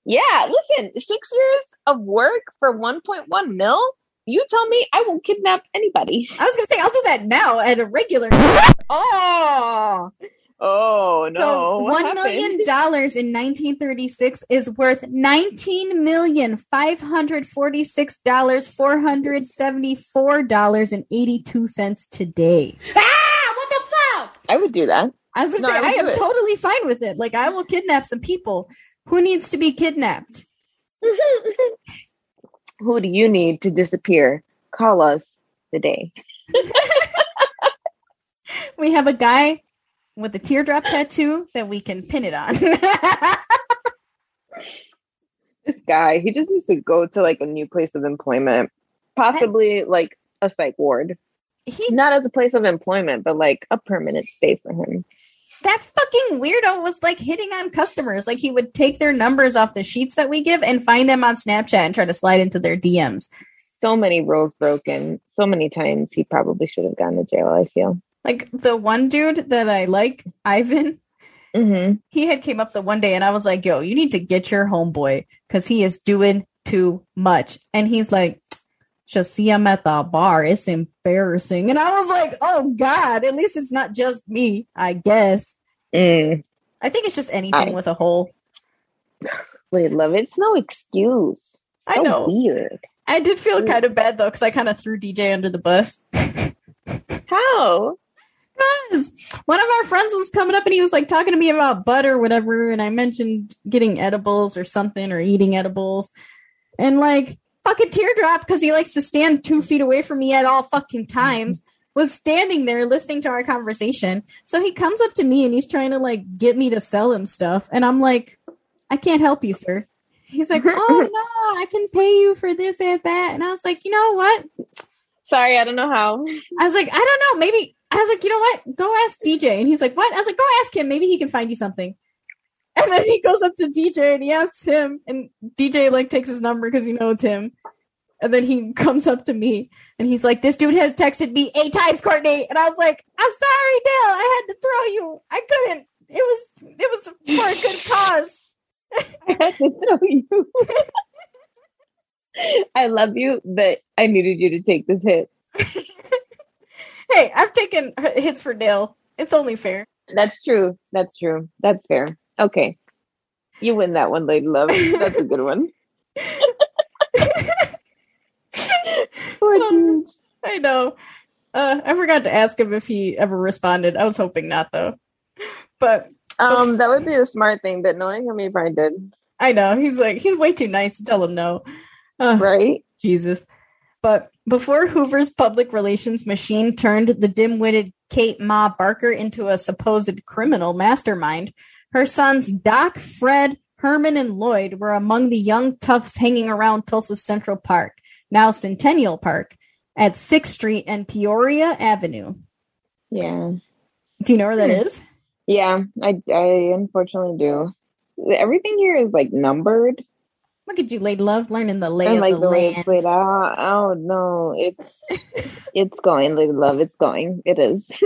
D: Yeah, listen, six years of work for one point one mil. You tell me, I will kidnap anybody.
C: I was gonna say I'll do that now at a regular. Oh,
D: Oh no!
C: so
D: what
C: one million dollars in 1936 is worth 19 million five hundred forty-six dollars four hundred seventy-four dollars and eighty-two cents today.
D: Ah, I would do that.
C: I was gonna
D: No,
C: say
D: I
C: I am
D: it.
C: totally fine with it. Like I will kidnap some people. Who needs to be kidnapped?
D: Who do you need to disappear? Call us today.
C: We have a guy with a teardrop tattoo that we can pin it on.
D: This guy, he just needs to go to like a new place of employment, possibly like a psych ward.
C: he
D: Not as a place of employment, but like a permanent stay for him.
C: that fucking weirdo was like hitting on customers. Like he would take their numbers off the sheets that we give and find them on Snapchat and try to slide into their DMs.
D: So many rules broken. So many times he probably should have gone to jail. I feel.
C: Like the one dude that I like, Ivan,
D: Mm-hmm.
C: he had came up the one day and I was like, yo, you need to get your homeboy because he is doing too much. And he's like, just see him at the bar. It's embarrassing. And I was like, oh God, at least it's not just me, I guess.
D: Mm.
C: I think it's just anything
D: I-
C: with a hole.
D: Wait, love, it's no excuse.
C: I
D: So
C: know.
D: Weird.
C: I did feel kind of bad though, because I kind of threw DJ under the bus.
D: How?
C: Because one of our friends was coming up and he was like talking to me about butter or whatever, and I mentioned getting edibles or something or eating edibles, and like fucking teardrop because he likes to stand two feet away from me at all fucking times. Was standing there listening to our conversation. So he comes up to me and he's trying to like get me to sell him stuff. And I'm like, I can't help you, sir. He's like, Oh no, I can pay you for this and that. And I was like, you know what?
D: Sorry, I don't know how.
C: I was like, I don't know. Maybe I was like, you know what? Go ask DJ. And he's like, what? I was like, go ask him. Maybe he can find you something. And then he goes up to DJ and he asks him, and DJ like takes his number because he knows him. And then he comes up to me and he's like, this dude has texted me eight times, Courtney. And I was like, I'm sorry, Dale. I had to throw you. I couldn't. It was it was for a good cause.
D: I had to throw you. I love you, but I needed you to take this hit.
C: Hey, I've taken hits for Dale. It's only fair.
D: That's true. That's true. That's fair. Okay. You win that one, Lady Love. That's a good one.
C: Um. I know. Uh, I forgot to ask him if he ever responded. I was hoping not, though. But
D: Um, that would be a smart thing, but knowing him, he probably did.
C: I know he's like he's way too nice to tell him no. Uh,
D: Right?
C: Jesus. But before Hoover's public relations machine turned the dim-witted Kate Ma Barker into a supposed criminal mastermind, her sons Doc, Fred, Herman, and Lloyd were among the young toughs hanging around Tulsa's Central Park, now Centennial Park, at 6th Street and Peoria Avenue.
D: Yeah.
C: Do you know where that
D: Hmm. Yeah, I I unfortunately do. Everything here is like numbered.
C: Look at you, Lady Love, learning the lay
D: and
C: of
D: like
C: the,
D: the
C: land.
D: laid out. I don't know. It's it's going, Lady Love. It's going. It is.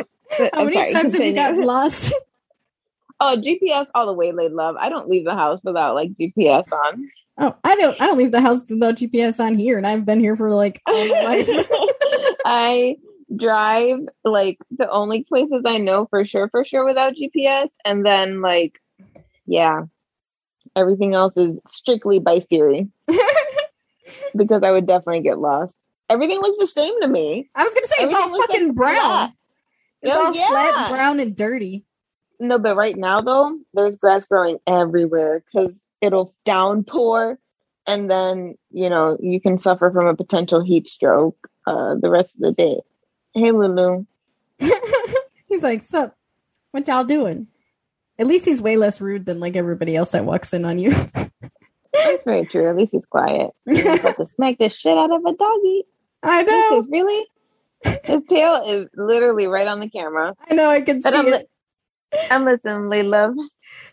C: How many
D: sorry,
C: times have you
D: continue.
C: gotten lost?
D: Oh, GPS all the way, Lady Love. I don't leave the house without like GPS on.
C: Oh, I don't. I don't leave the house without GPS on here, and I've been here for like all my life.
D: I drive like the only places I know for sure, for sure without GPS, and then like, yeah, everything else is strictly by Siri because I would definitely get lost. Everything looks the same to me.
C: I was gonna say it's all fucking
D: like
C: brown.
D: flat.
C: It's
D: Oh,
C: all flat, brown, and dirty.
D: No, but right now though, there's grass growing everywhere because it'll downpour, and then you know you can suffer from a potential heat stroke uh, the rest of the day. Hey, Lulu.
C: he's like, "Sup? What y'all doing?" At least he's way less rude than like everybody else that walks in on you.
D: That's very true. At least he's quiet. He's about to smack the shit out of a doggy.
C: I know.
D: is really. His tail is literally right on the camera.
C: I know. I can see
D: I'm,
C: it.
D: li- I'm listening, Layla.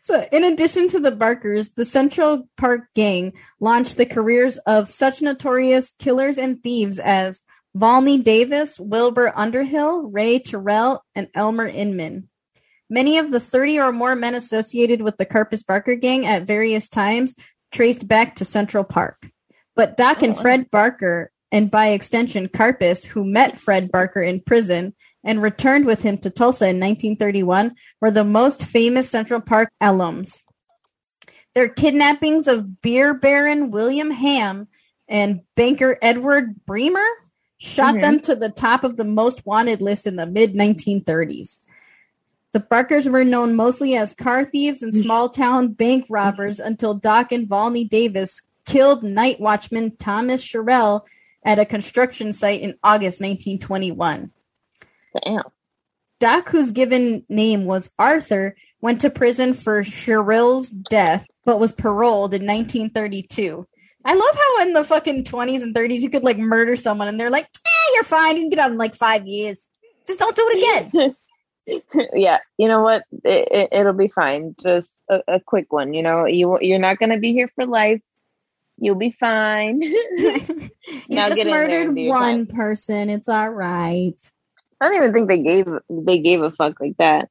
C: So, in addition to the Barkers, the Central Park Gang launched the careers of such notorious killers and thieves as Volney Davis, Wilbur Underhill, Ray Terrill, and Elmer Inman. Many of the 30 or more men associated with the Karpis Barker gang at various times traced back to Central Park. But Doc and
D: Oh.
C: Fred Barker, and by extension Karpis, who met Fred Barker in prison and returned with him to Tulsa in 1931, were the most famous Central Park alums. Their kidnappings of beer baron William Hamm and banker Edward Bremer shot
D: Mhm.
C: them to the top of the most wanted list in the mid 1930s. The Barkers were known mostly as car thieves and small town bank robbers until Doc and Volney Davis killed night watchman Thomas Sherrill at a construction site in August 1921.
D: Damn.
C: Doc, whose given name was Arthur, went to prison for Sherrill's death, but was paroled in 1932. I love how in the fucking 20s and 30s you could like murder someone and they're like, eh, you're fine. You can get out in like five years. Just don't do it again.
D: yeah, you know what? It, it, it'll be fine. Just a, a quick one. You know, you you're not gonna be here for life. You'll be fine.
C: you
D: Now
C: just
D: get in there and
C: murdered one person. It's all right.
D: I don't even think they gave they gave a fuck like that.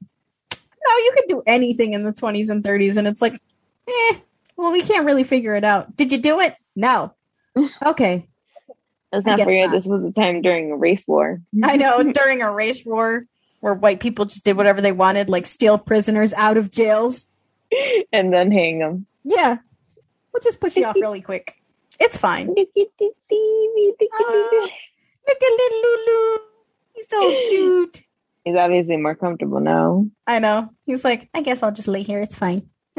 C: No, you could do anything in the 20s and 30s, and it's like, eh, well, we can't really figure it out. Did you do it? No. Okay.
D: Let's not forget
C: not.
D: this was a time during a race war.
C: I know during a race war where white people just did whatever they wanted, like steal prisoners out of jails.
D: and then hang them.
C: Yeah. We'll just push you off really quick. It's fine. Ah, look at little Lulu. He's so cute.
D: He's obviously more comfortable now.
C: I know. He's like, I guess I'll just lay here. It's fine.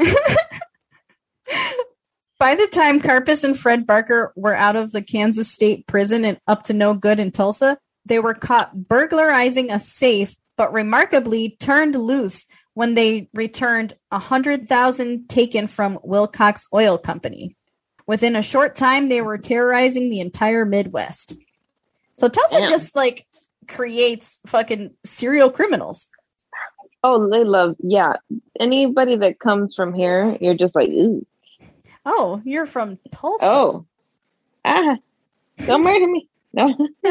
C: By the time Karpis and Fred Barker were out of the Kansas State prison and up to no good in Tulsa, they were caught burglarizing a safe, but remarkably turned loose when they returned a hundred thousand taken from Wilcox Oil Company. Within a short time, they were terrorizing the entire Midwest. So Tulsa
D: Damn.
C: just like creates fucking serial criminals.
D: Oh, they love yeah. Anybody that comes from here, you're just like, ooh,
C: Oh, you're from Tulsa.
D: oh, ah, don't murder me. No,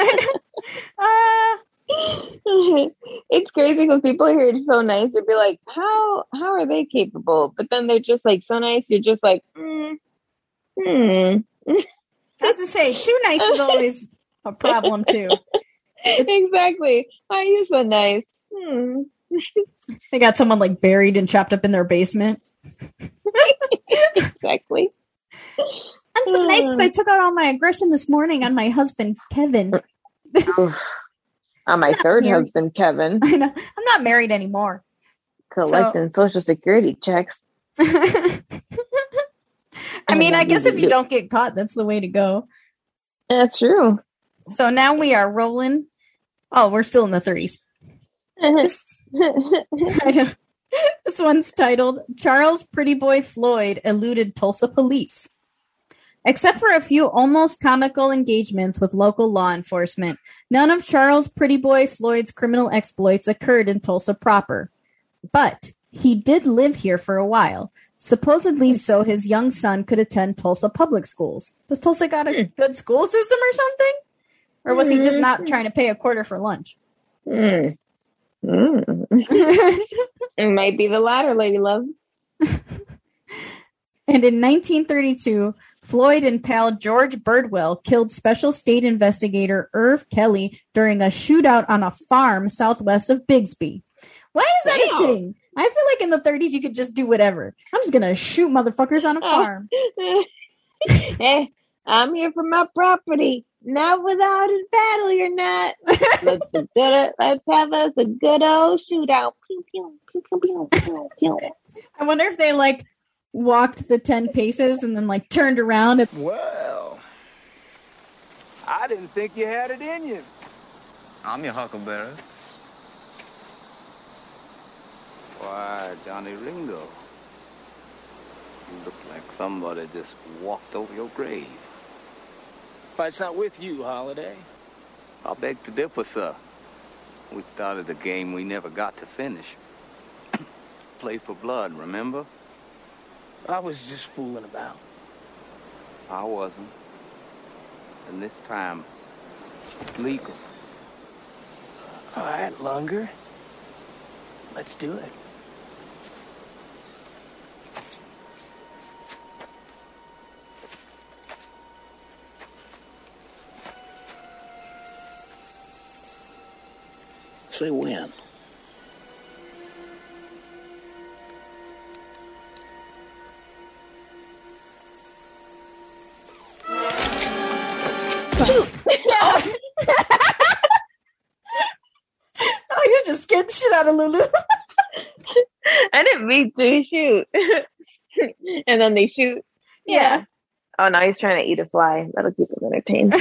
C: Uh,
D: it's crazy because people here are so nice. You'd be like, how how are they capable? But then they're just like so nice. You're just like, mm, hmm.
C: I was to say, too nice is always a problem too.
D: exactly. Why are you so nice? Hmm.
C: They got someone like buried and chopped up in their basement.
D: Exactly.
C: I'm so nice because I took out all my aggression this morning on my husband Kevin.
D: On my
C: Not
D: third husband, Kevin,
C: I know I'm not married anymore.
D: collecting social security checks.
C: I mean, I guess if you don't get caught, that's the way to go.
D: That's true.
C: So now we are rolling. Oh, we're still in the 30s. This. This one's titled Charles Pretty Boy Floyd Eluded Tulsa Police. Except for a few almost comical engagements with local law enforcement, none of Charles Pretty Boy Floyd's criminal exploits occurred in Tulsa proper. But he did live here for a while, supposedly so his young son could attend Tulsa public schools. Does Tulsa got a good school system or something? Or was he just not trying to pay a quarter for lunch?
D: Mm. Mm. it might be the latter, Lady Love.
C: And in 1932, Floyd and pal George Birdwell killed Special State Investigator Irv Kelly during a shootout on a farm southwest of Bixby. Why is that a thing? I feel like in the 30s you could just do whatever. I'm just gonna shoot motherfuckers on a
D: Oh.
C: farm.
D: hey, I'm here for my property. Not without a battle, you're not. let's, good, let's have us a good old shootout. Pew, pew, pew, pew, pew, pew, pew.
C: I wonder if they like walked the 10 paces and then like turned around. And,
E: Well, I didn't think you had it in you.
F: I'm your huckleberry.
G: Why, Johnny Ringo. You look like somebody just walked over your grave.
E: Fight's not with you, Holliday.
G: I beg to differ, sir. We started a game we never got to finish. Play for blood, remember?
E: I was just fooling about.
G: I wasn't. And this time, it's legal.
E: All right, Lunger. Let's do it. Say when.
C: oh, you just scared the shit out of Lulu.
D: I didn't mean to shoot. and then they shoot.
C: yeah.
D: Oh, now he's trying to eat a fly. That'll keep him entertained.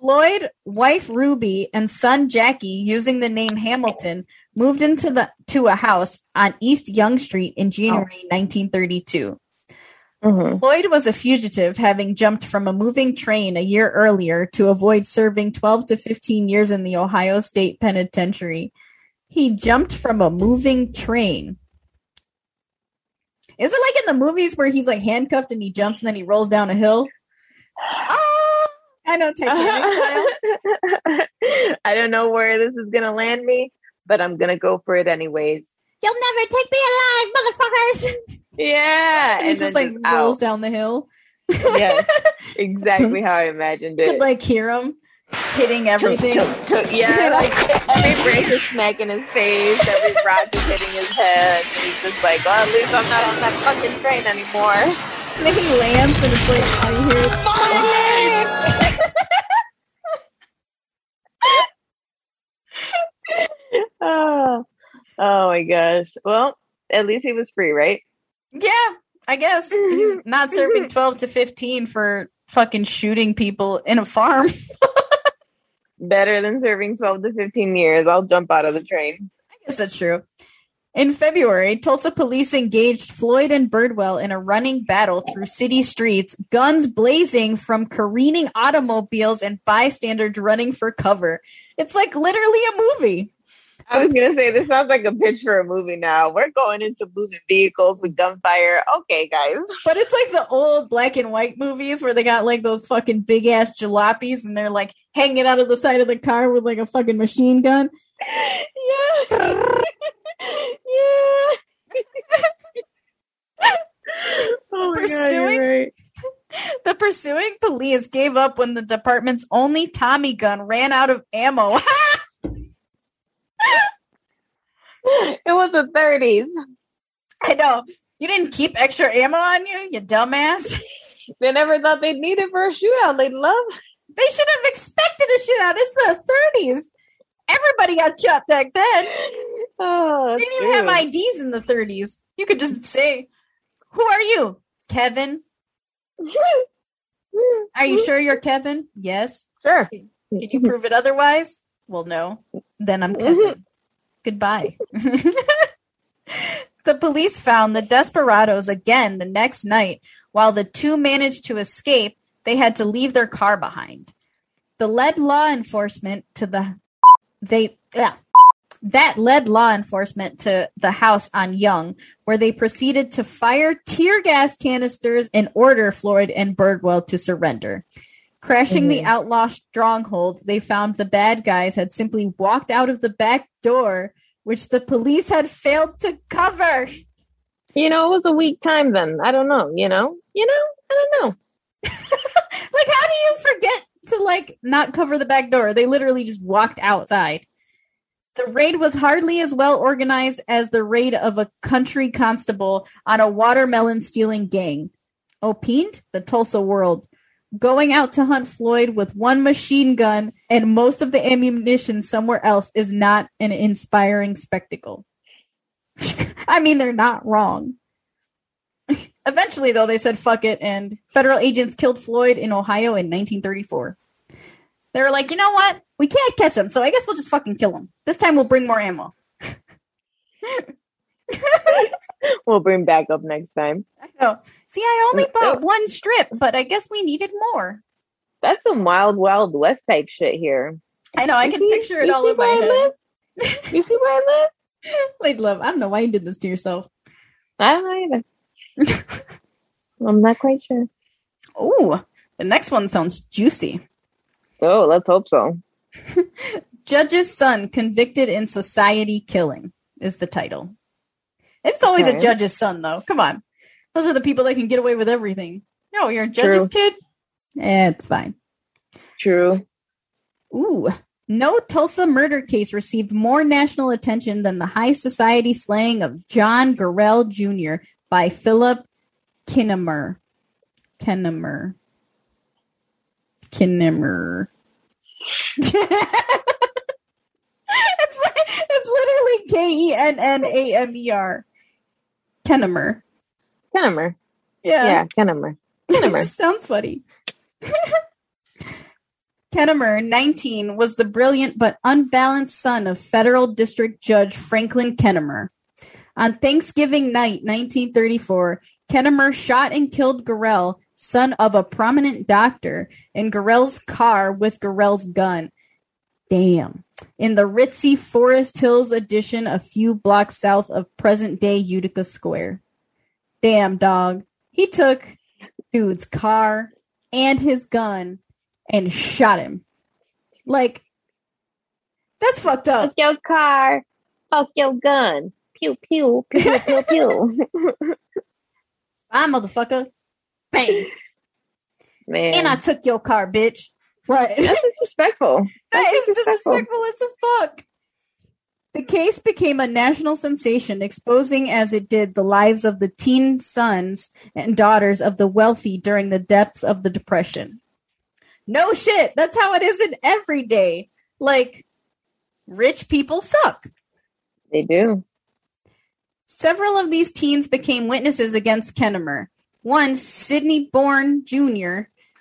C: Floyd, wife Ruby, and son Jackie, using the name Hamilton, moved into the to a house on East Young Street in January 1932.
D: Mhm.
C: Floyd was a fugitive, having jumped from a moving train a year earlier to avoid serving 12 to 15 years in the Ohio State Penitentiary. He jumped from a moving train. Is it like in the movies where he's like handcuffed and he jumps and then he rolls down a hill? Ah, I know Titanic style.
D: I don't know where this is gonna land me, but I'm gonna go for it anyways.
C: You'll never take me alive, motherfuckers.
D: Yeah,
C: And he just like
D: out.
C: rolls down the hill.
D: yeah. exactly how I imagined
C: You
D: it.
C: could like hear him hitting everything.
D: Yeah, like every brick is smacking his face, every rock is hitting his head, and he's just like, "Well, at least I'm not on that fucking train anymore."
C: And then he lands and it's like you hear
D: oh, ah, oh my gosh. Well, at least he was free, right?
C: Yeah, I guess. He's not serving 12 to 15 for fucking shooting people in a farm.
D: Better than serving 12 to 15 years. I'll jump out of the train.
C: I guess that's true. In February, Tulsa police engaged Floyd and Birdwell in a running battle through city streets, guns blazing from careening automobiles and bystanders running for cover. It's like literally a movie.
D: I was gonna say this sounds like a pitch for a movie now. We're going into moving vehicles with gunfire. Okay, guys.
C: But it's like the old black and white movies where they got like those fucking big ass jalopies and they're like hanging out of the side of the car with like a fucking machine gun.
D: yeah. yeah. oh my God, right.
C: The pursuing police gave up when the department's only Tommy gun ran out of ammo.
D: It was the 30s.
C: I know. You didn't keep extra ammo on you, you dumbass.
D: They never thought they'd need it for a shootout. They love.
C: They should have expected a shootout. It's the 30s. Everybody got shot back then.
D: Oh,
C: They didn't even have IDs in the 30s. You could just say, Who are you? Kevin. Are you sure you're Kevin? Yes.
D: Sure.
C: Can you prove it otherwise? Well, no. Then I'm mm-hmm. Kevin. Goodbye. the police found the desperados again the next night While the two managed to escape, they had to leave their car behind. The led law enforcement to the they yeah, that led law enforcement to the house on Young, where they proceeded to fire tear gas canisters and order Floyd and Birdwell to surrender. Crashing the mm-hmm. outlaw stronghold, they found the bad guys had simply walked out of the back door, which the police had failed to cover.
D: You know, it was a weak time then. I don't know. You know, you know, I don't know.
C: like, how do you forget to like not cover the back door? They literally just walked outside. The raid was hardly as well organized as the raid of a country constable on a watermelon stealing gang. Oh, Opined the Tulsa World. Going out to hunt Floyd with one machine gun and most of the ammunition somewhere else is not an inspiring spectacle. I mean, they're not wrong. Eventually, though, they said fuck it, and federal agents killed Floyd in Ohio in 1934. They were like, you know what? We can't catch him, so I guess we'll just fucking kill him. This time we'll bring more ammo.
D: We'll bring back up next time.
C: I know. See, I only
D: Uh,
C: bought
D: uh.
C: one strip, but I guess we needed more.
D: That's some wild, wild west type shit here.
C: I know. I
D: You
C: can
D: see-
C: picture it all in my
D: I
C: head.
D: live? You see where I live?
C: Lady love, I don't know why you did this to yourself.
D: I don't know either. I'm not quite sure.
C: Oh, the next one sounds juicy.
D: Oh, let's hope so.
C: Judge's son convicted in society killing is the title. It's always a judge's son, though. Come on. Those are the people that can get away with everything. No, you're a judge's
D: True.
C: kid? Eh, it's fine.
D: True.
C: Ooh. No Tulsa murder case received more national attention than the high society slaying of John Gorrell Jr. by Philip Kinnemer. Kinnemer. Kinnemer. it's, like- it's literally K E N N A M E R. Kennamer.
D: Kennamer.
C: Yeah.
D: Yeah, Kennamer. Kennamer.
C: Sounds funny. Kennamer, 19, was the brilliant but unbalanced son of federal district judge Franklin Kennamer. On Thanksgiving night, 1934, Kennamer shot and killed Gorrell, son of a prominent doctor, in Gorrell's car with Gorrell's gun. Damn. In the ritzy Forest Hills addition a few blocks south of present day Utica Square. Damn, dog. He took dude's car and his gun and shot him. Like, that's fucked up.
D: Fuck your car. Fuck your gun. Pew pew pew pew pew pew.
C: Bye, motherfucker. Bang.
D: Man,
C: And I took your car, bitch. What?
D: that's disrespectful.
C: That
D: That's
C: is
D: disrespectful.
C: disrespectful as a fuck. The case became a national sensation, exposing as it did the lives of the teen sons and daughters of the wealthy during the depths of the Depression. No shit. That's how it is in every day. Like, rich people suck.
D: They do.
C: Several of these teens became witnesses against Kennamer. One, Sidney Bourne Jr.,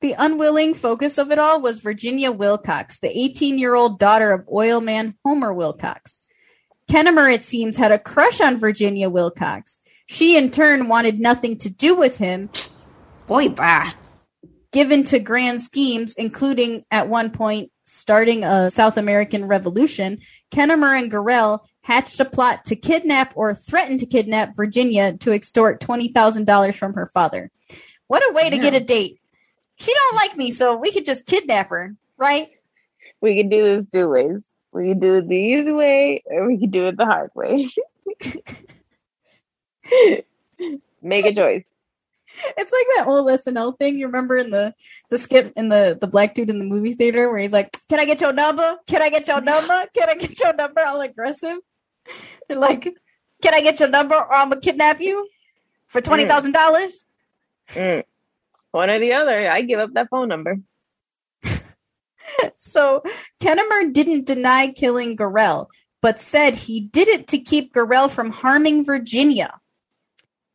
C: The unwilling focus of it all was Virginia Wilcox, the 18 year old daughter of oilman Homer Wilcox. Kennamer, it seems, had a crush on Virginia Wilcox. She, in turn, wanted nothing to do with him. Boy, bah. Given to grand schemes, including at one point starting a South American revolution, Kennamer and Gorrell hatched a plot to kidnap or threaten to kidnap Virginia to extort $20,000 from her father. What a way to get a date. She don't like me, so we could just kidnap her, right?
D: we can do this two ways. We can do it the easy way, or we can do it the hard way. Make a choice.
C: It's like that old SNL thing. You remember in the the skip in the the black dude in the movie theater where he's like, "Can I get your number? Can I get your number? Can I get your number?" All aggressive. And like, "Can I get your number or I'm gonna kidnap you for twenty thousand dollars?"
D: Mm. One or the other. I give up that phone number.
C: So Kennamer didn't deny killing Gorrell, but said he did it to keep Gorrell from harming Virginia.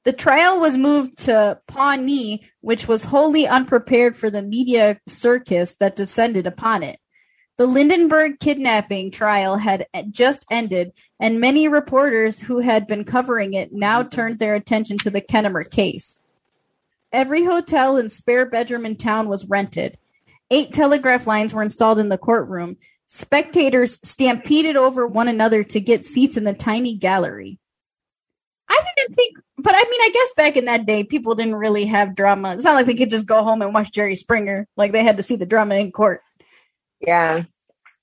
C: The trial was moved to Pawnee, which was wholly unprepared for the media circus that descended upon it. The Lindbergh kidnapping trial had just ended, and many reporters who had been covering it now turned their attention to the Kennamer case. Every hotel and spare bedroom in town was rented. Eight telegraph lines were installed in the courtroom. Spectators stampeded over one another to get seats in the tiny gallery. I didn't think, but I mean, I guess back in that day, people didn't really have drama. It's not like they could just go home and watch Jerry Springer. Like they had to see the drama in court.
D: Yeah.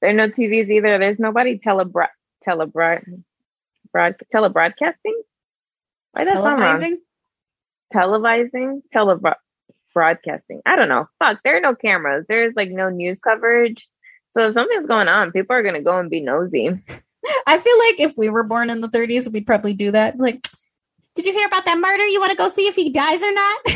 D: There are no TVs either. There's nobody telebro- telebro- broad- telebroadcasting. Why that sound wrong?
C: Televising?
D: Telebro- broadcasting. I don't know. Fuck, there are no cameras. There's like no news coverage. So if something's going on, people are gonna go and be nosy.
C: I feel like if we were born in the 30s, we'd probably do that. Like, did you hear about that murder? You want to go see if he dies or not?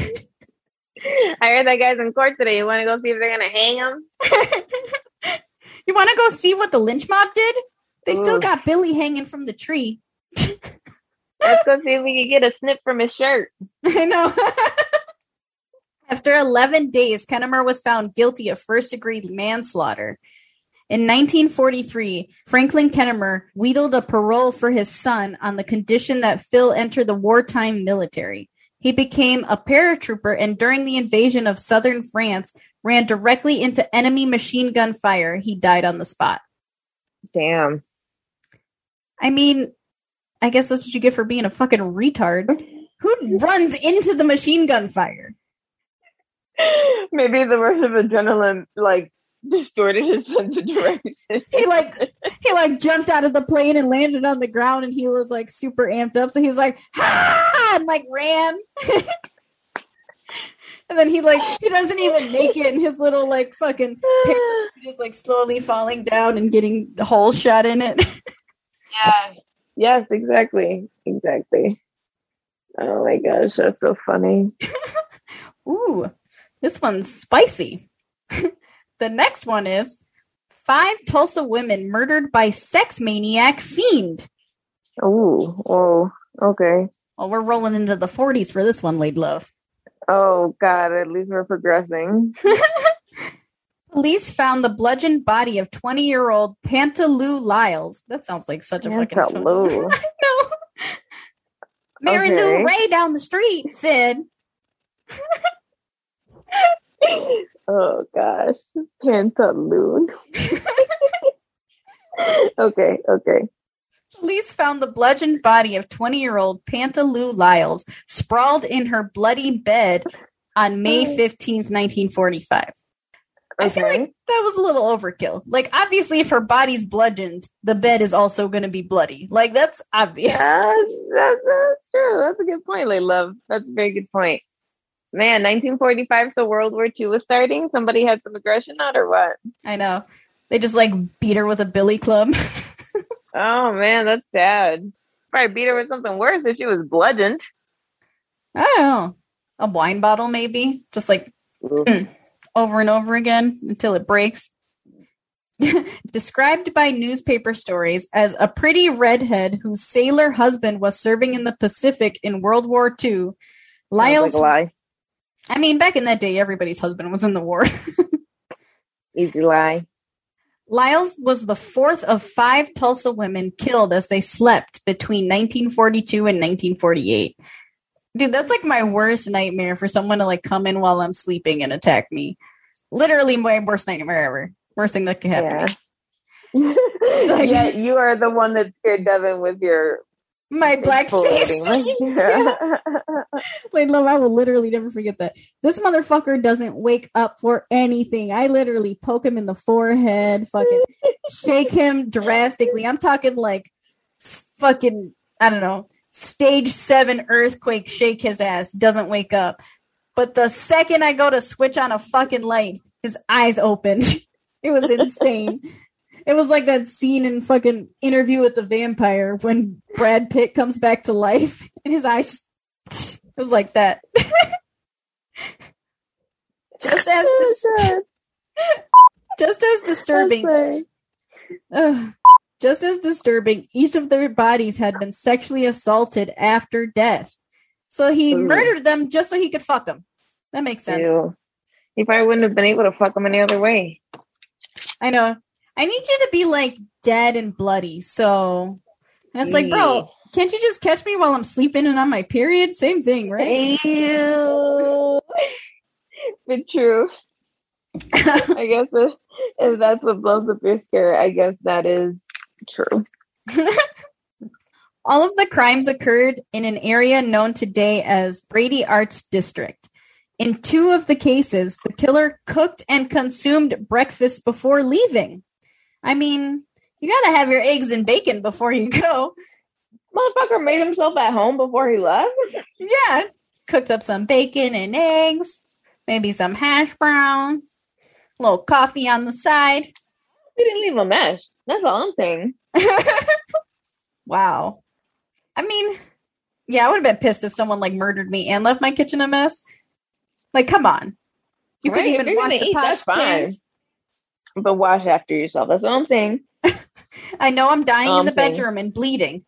D: I heard that guy's in court today. You want to go see if they're gonna hang him?
C: you want to go see what the lynch mob did? They still got Billy hanging from the tree.
D: Let's go see if we can get a snip from his shirt.
C: I know. After 11 days, Kennamer was found guilty of first degree manslaughter. In 1943, Franklin Kennamer wheedled a parole for his son on the condition that Phil enter the wartime military. He became a paratrooper and during the invasion of southern France ran directly into enemy machine gun fire. He died on the spot.
D: Damn.
C: I mean, I guess that's what you get for being a fucking retard. Who runs into the machine gun fire?
D: Maybe the rush of adrenaline like distorted his sense of direction.
C: he like he like jumped out of the plane and landed on the ground and he was like super amped up so he was like ha and like ran and then he like he doesn't even make it and his little like fucking parachute is like slowly falling down and getting the hole shot in it
D: Yes. Yes, exactly. Exactly. Oh my gosh, that's so funny.
C: ooh this one's spicy the next one is five tulsa women murdered by sex maniac fiend
D: Oh, oh, okay.
C: well we're rolling into the 40s for this one lady love
D: Oh god, at least we're progressing.
C: Police found the bludgeoned body of 20 year old Pantaloo Lyles. That sounds like such a fucking.
D: Pantaloo.
C: no. Mary
D: Okay.
C: Lou Ray down the street said,
D: oh gosh. Pantaloon. okay, okay.
C: Police found the bludgeoned body of 20 year old Pantaloo Lyles sprawled in her bloody bed on May 15th, 1945. I feel like that was a little overkill. Like, obviously, if her body's bludgeoned, the bed is also going to be bloody. Like, that's obvious.
D: That's, that's, that's true. That's a good point, Love. That's a very good point. Man, 1945, so World War II was starting. Somebody had some aggression out or what?
C: I know. They just like beat her with a billy club.
D: Oh man, that's sad. Probably beat her with something worse if she was bludgeoned.
C: I don't know. A wine bottle, maybe. Just like mm, over and over again until it breaks. Described by newspaper stories as a pretty redhead whose sailor husband was serving in the Pacific in World War II, Lyles.
D: like.
C: I mean, back in that day, everybody's husband was in the war.
D: Easy lie.
C: Lyles was the fourth of five Tulsa women killed as they slept between 1942 and 1948. Dude, that's like my worst nightmare for someone to like come in while I'm sleeping and attack me. Literally my worst nightmare ever. Worst thing that could happen
D: yeah, you are the one that scared Devin with your
C: My black face. Yeah. Like, love, I will literally never forget that. This motherfucker doesn't wake up for anything. I literally poke him in the forehead, fucking shake him drastically. I'm talking like fucking, I don't know, stage seven earthquake, shake his ass, doesn't wake up. But the second I go to switch on a fucking light, his eyes opened. it was insane. It was like that scene in fucking Interview with the Vampire when Brad Pitt comes back to life and his eyes just it was like that. just as dis- Just as disturbing. Ugh. Just as disturbing, each of their bodies had been sexually assaulted after death. So he
D: Ooh.
C: murdered them just so he could fuck them. That makes sense.
D: Ew. He probably wouldn't have been able to fuck them any other way.
C: I know. I need you to be like dead and bloody. So and it's like, bro, can't you just catch me while I'm sleeping and on my period? Same thing, right?
D: Ew. but true. I guess if, if that's what blows up your skirt, I guess that is true.
C: All of the crimes occurred in an area known today as Brady Arts District. In two of the cases, the killer cooked and consumed breakfast before leaving. I mean, you gotta have your eggs and bacon before you go.
D: Motherfucker made himself at home before he left.
C: Yeah, cooked up some bacon and eggs, maybe some hash browns, a little coffee on the side.
D: He didn't leave a mess. That's all I'm saying.
C: Wow. I mean, yeah, I would have been pissed if someone like murdered me and left my kitchen a mess. Like, come on. You
D: Right,
C: couldn't even wash the
D: eat, that's fine. But wash after yourself. That's all I'm saying.
C: I know I'm dying
D: All
C: in the
D: I'm saying.
C: bedroom and bleeding,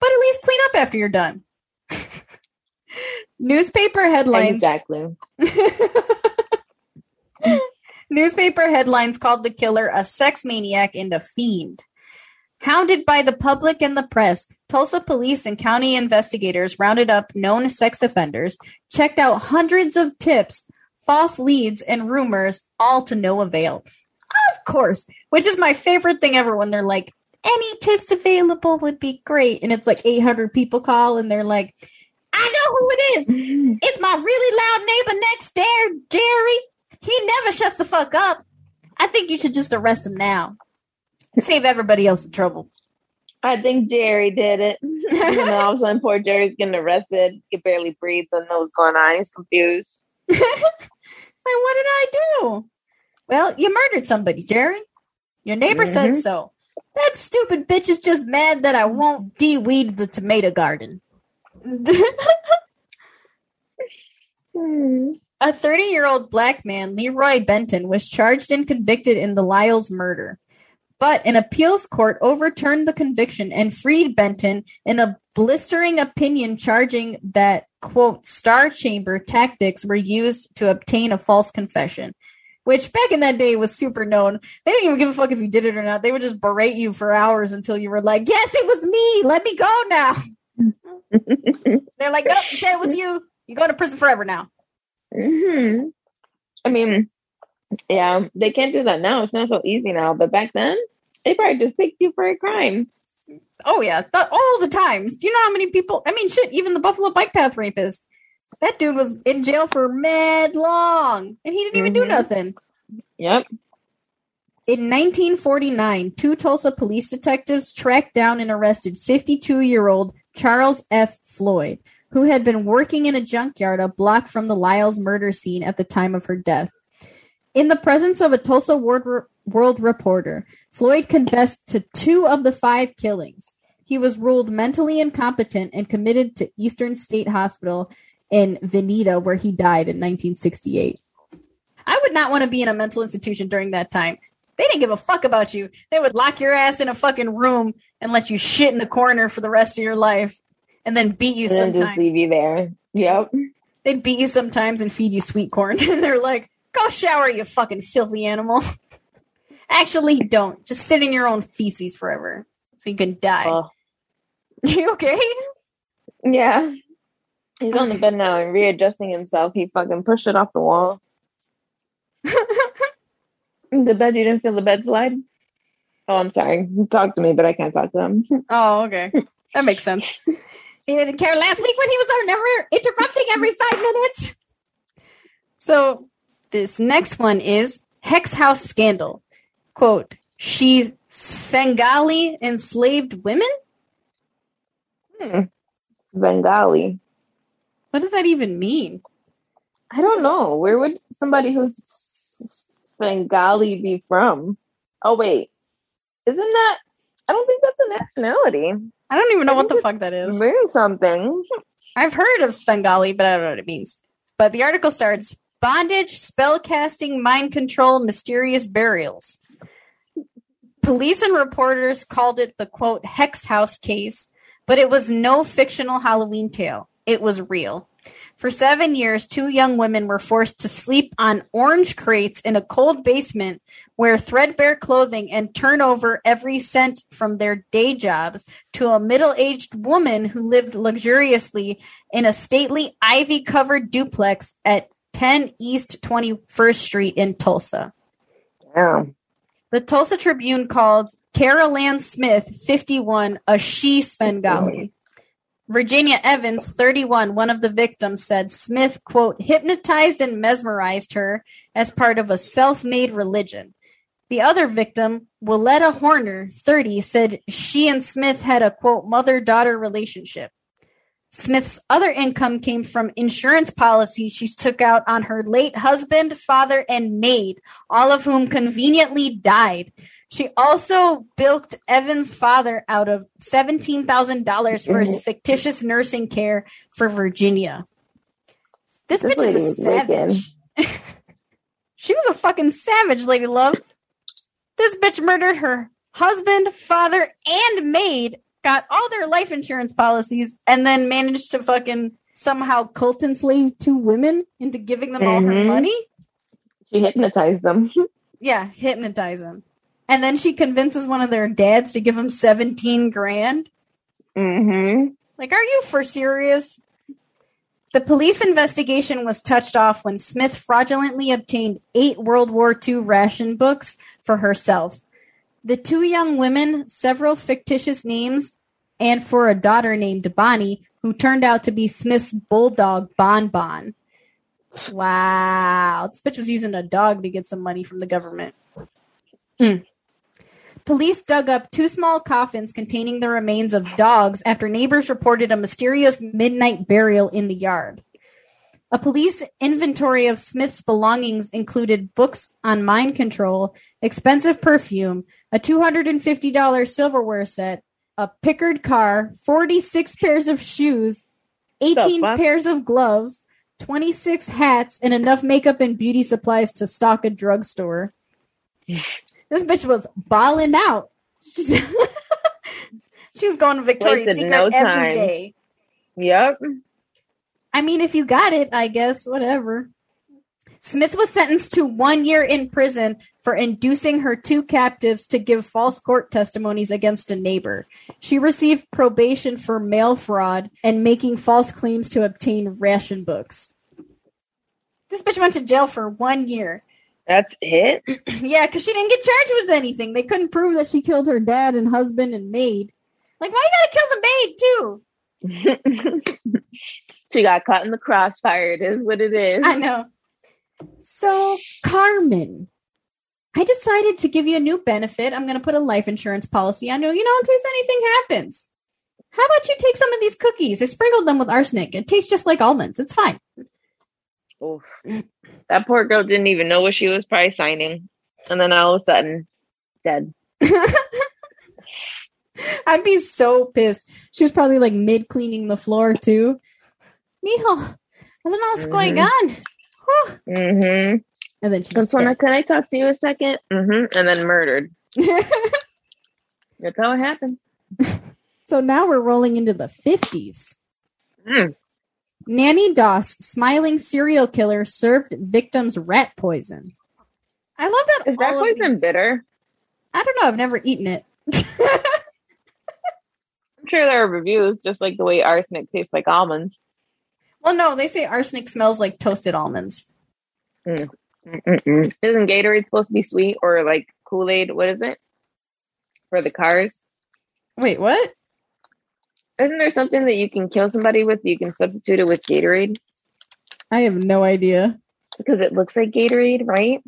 C: but at least clean up after you're done. Newspaper headlines.
D: Exactly.
C: Newspaper headlines called the killer a sex maniac and a fiend. Hounded by the public and the press, Tulsa police and county investigators rounded up known sex offenders, checked out hundreds of tips, false leads, and rumors, all to no avail. Of course, which is my favorite thing ever when they're like, any tips available would be great. And it's like 800 people call and they're like, I know who it is. It's my really loud neighbor next door, Jerry. He never shuts the fuck up. I think you should just arrest him now. Save everybody else the trouble.
D: I think Jerry did it. and then all of a sudden, poor Jerry's getting arrested. He barely breathes and know what's going on. He's confused.
C: It's like, what did I do? Well, you murdered somebody, Jerry. Your neighbor said
D: Mhm.
C: so. That stupid bitch is just mad that I won't de-weed the tomato garden.
D: Hmm.
C: A 30 year old black man, Leroy Benton, was charged and convicted in the Lyles murder. But an appeals court overturned the conviction and freed Benton in a blistering opinion charging that, quote, star chamber tactics were used to obtain a false confession. Which back in that day was super known. They didn't even give a fuck if you did it or not. They would just berate you for hours until you were like, yes, it was me. Let me go now. They're like, nope, you said it was you. You're going to prison forever now.
D: Hmm I mean, yeah, they can't do that now. It's not so easy now. But back then, they probably just picked you for a crime.
C: Oh yeah, th- all the times. Do you know how many people? I mean, shit. Even the Buffalo Bike Path rapist. That dude was in jail for mad long, and he didn't even do
D: Mhm.
C: nothing.
D: Yep.
C: In 1949, two Tulsa police detectives tracked down and arrested 52-year-old Charles F. Floyd, who had been working in a junkyard a block from the Lyles murder scene at the time of her death. In the presence of a Tulsa World, reporter, Floyd confessed to two of the five killings. He was ruled mentally incompetent and committed to Eastern State Hospital in Vinita, where he died in 1968. I would not want to be in a mental institution during that time. They didn't give a fuck about you. They would lock your ass in a fucking room and let you shit in the corner for the rest of your life and then beat you
D: And then just
C: sometimes.
D: leave you there. Yep.
C: They'd beat you sometimes and feed you sweet corn. and they're like, go shower, you fucking filthy animal. Actually, don't. Just sit in your own feces forever so you can die.
D: Oh,
C: you okay?
D: yeah. He's on the bed now and readjusting himself. He fucking pushed it off the wall. the bed, you didn't feel the bed slide? Oh, I'm sorry. Talk to me, but I can't talk to them.
C: Oh, okay. That makes sense. He didn't care last week when he was there, never interrupting every five minutes. So this next one is Hex House Scandal. Quote, she Svengali enslaved women?
D: Hmm. Bengali.
C: What does that even mean?
D: I don't know. Where would somebody who's Bengali be from? Oh, wait. Isn't that? I don't think that's a nationality.
C: I don't even know
D: I
C: what the fuck that is.
D: Means something.
C: I've heard of Svengali, but I don't know what it means. But the article starts bondage, spellcasting, mind control, mysterious burials. Police and reporters called it the quote Hex House case, but it was no fictional Halloween tale. It was real. For seven years, two young women were forced to sleep on orange crates in a cold basement, wear threadbare clothing, and turn over every cent from their day jobs to a middle aged woman who lived luxuriously in a stately ivy covered duplex at 10 East 21st Street in Tulsa.
D: Damn.
C: The Tulsa Tribune called Carol Ann Smith, 51, a she Svengali. Virginia Evans, 31, one of the victims, said Smith, quote, hypnotized and mesmerized her as part of a self made religion. The other victim, Willetta Horner, 30, said she and Smith had a, quote, mother daughter relationship. Smith's other income came from insurance policies she took out on her late husband, father, and maid, all of whom conveniently died. She also bilked Evan's father out of $17,000 for his fictitious nursing care for Virginia. This,
D: This
C: bitch is a savage. she was a fucking savage, lady love. This bitch murdered her husband, father, and maid, got all their life insurance policies, and then managed to fucking somehow cult enslave two women into giving them all her
D: Mhm.
C: money.
D: She hypnotized them.
C: Yeah, hypnotize them. And then she convinces one of their dads to give him 17 grand.
D: mm-hmm.
C: Like, are you for serious? The police investigation was touched off when Smith fraudulently obtained eight World War II ration books for herself. The two young women, several fictitious names, and for a daughter named Bonnie, who turned out to be Smith's bulldog Bon Bon. Wow. This bitch was using a dog to get some money from the government. Hmm. Police dug up two small coffins containing the remains of dogs after neighbors reported a mysterious midnight burial in the yard. A police inventory of Smith's belongings included books on mind control, expensive perfume, a $250 silverware set, a Packard car, 46 pairs of shoes, 18
D: fuck?
C: pairs of gloves, 26 hats, and enough makeup and beauty supplies to stock a drugstore. this bitch was balling out. she was going to Victoria's
D: Wasted
C: Secret
D: no
C: every day.
D: Yep.
C: I mean, if you got it, I guess, whatever. Smith was sentenced to one year in prison for inducing her two captives to give false court testimonies against a neighbor. She received probation for mail fraud and making false claims to obtain ration books. This bitch went to jail for one year.
D: That's it.
C: yeah, because she didn't get charged with anything. They couldn't prove that she killed her dad and husband and maid. Like, why you gotta kill the maid too?
D: she got caught in the crossfire. It is what it is.
C: I know. So, Carmen, I decided to give you a new benefit. I'm going to put a life insurance policy on you, you know, in case anything happens. How about you take some of these cookies? I sprinkled them with arsenic. It tastes just like almonds. It's fine.
D: Oof. That poor girl didn't even know what she was probably signing. And then all of a sudden, dead.
C: I'd be so pissed. She was probably like mid cleaning the floor too. Mijo, I don't know what's going
D: Mhm.
C: on.
D: Mm-hmm.
C: And then
D: when I, can I talk to you a 2nd Mm-hmm. And then murdered. That's how it happens.
C: so now we're rolling into the 50s.
D: Mm.
C: Nanny Doss, smiling serial killer, served victims rat poison. I love that.
D: Is rat poison
C: these-
D: bitter?
C: I don't know. I've never eaten it.
D: I'm sure there are reviews, just like the way arsenic tastes like almonds.
C: Well, no, they say arsenic smells like toasted almonds. Mm.
D: Mm-mm. Isn't Gatorade supposed to be sweet or like Kool Aid? What is it for the cars?
C: Wait, what?
D: Isn't there something that you can kill somebody with? You can substitute it with Gatorade
C: I have no idea.
D: because it looks like Gatorade, right?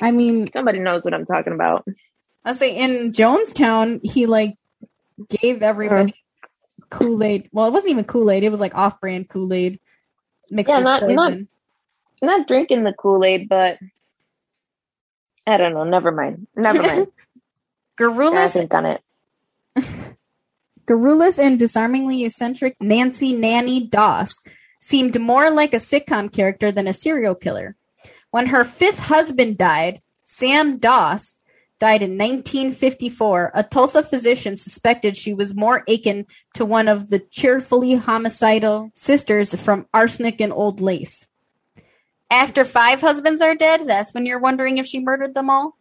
C: I mean,
D: Somebody knows what I'm talking about.
C: I say in Jonestown, he like gave everybody Kool Aid. Well, it wasn't even Kool Aid. It was like off brand Kool Aid mixed
D: Yeah,
C: with
D: not- not-
C: poison.
D: Not drinking the Kool Aid, but I don't know. Never mind. Never mind.
C: Garrulous,
D: think on it.
C: garrulous, and disarmingly eccentric Nancy Nanny Doss seemed more like a sitcom character than a serial killer. When her fifth husband died, Sam Doss died in 1954, a Tulsa physician suspected she was more akin to one of the cheerfully homicidal sisters from Arsenic and Old Lace. After five husbands are dead, that's when you're wondering if she murdered them all.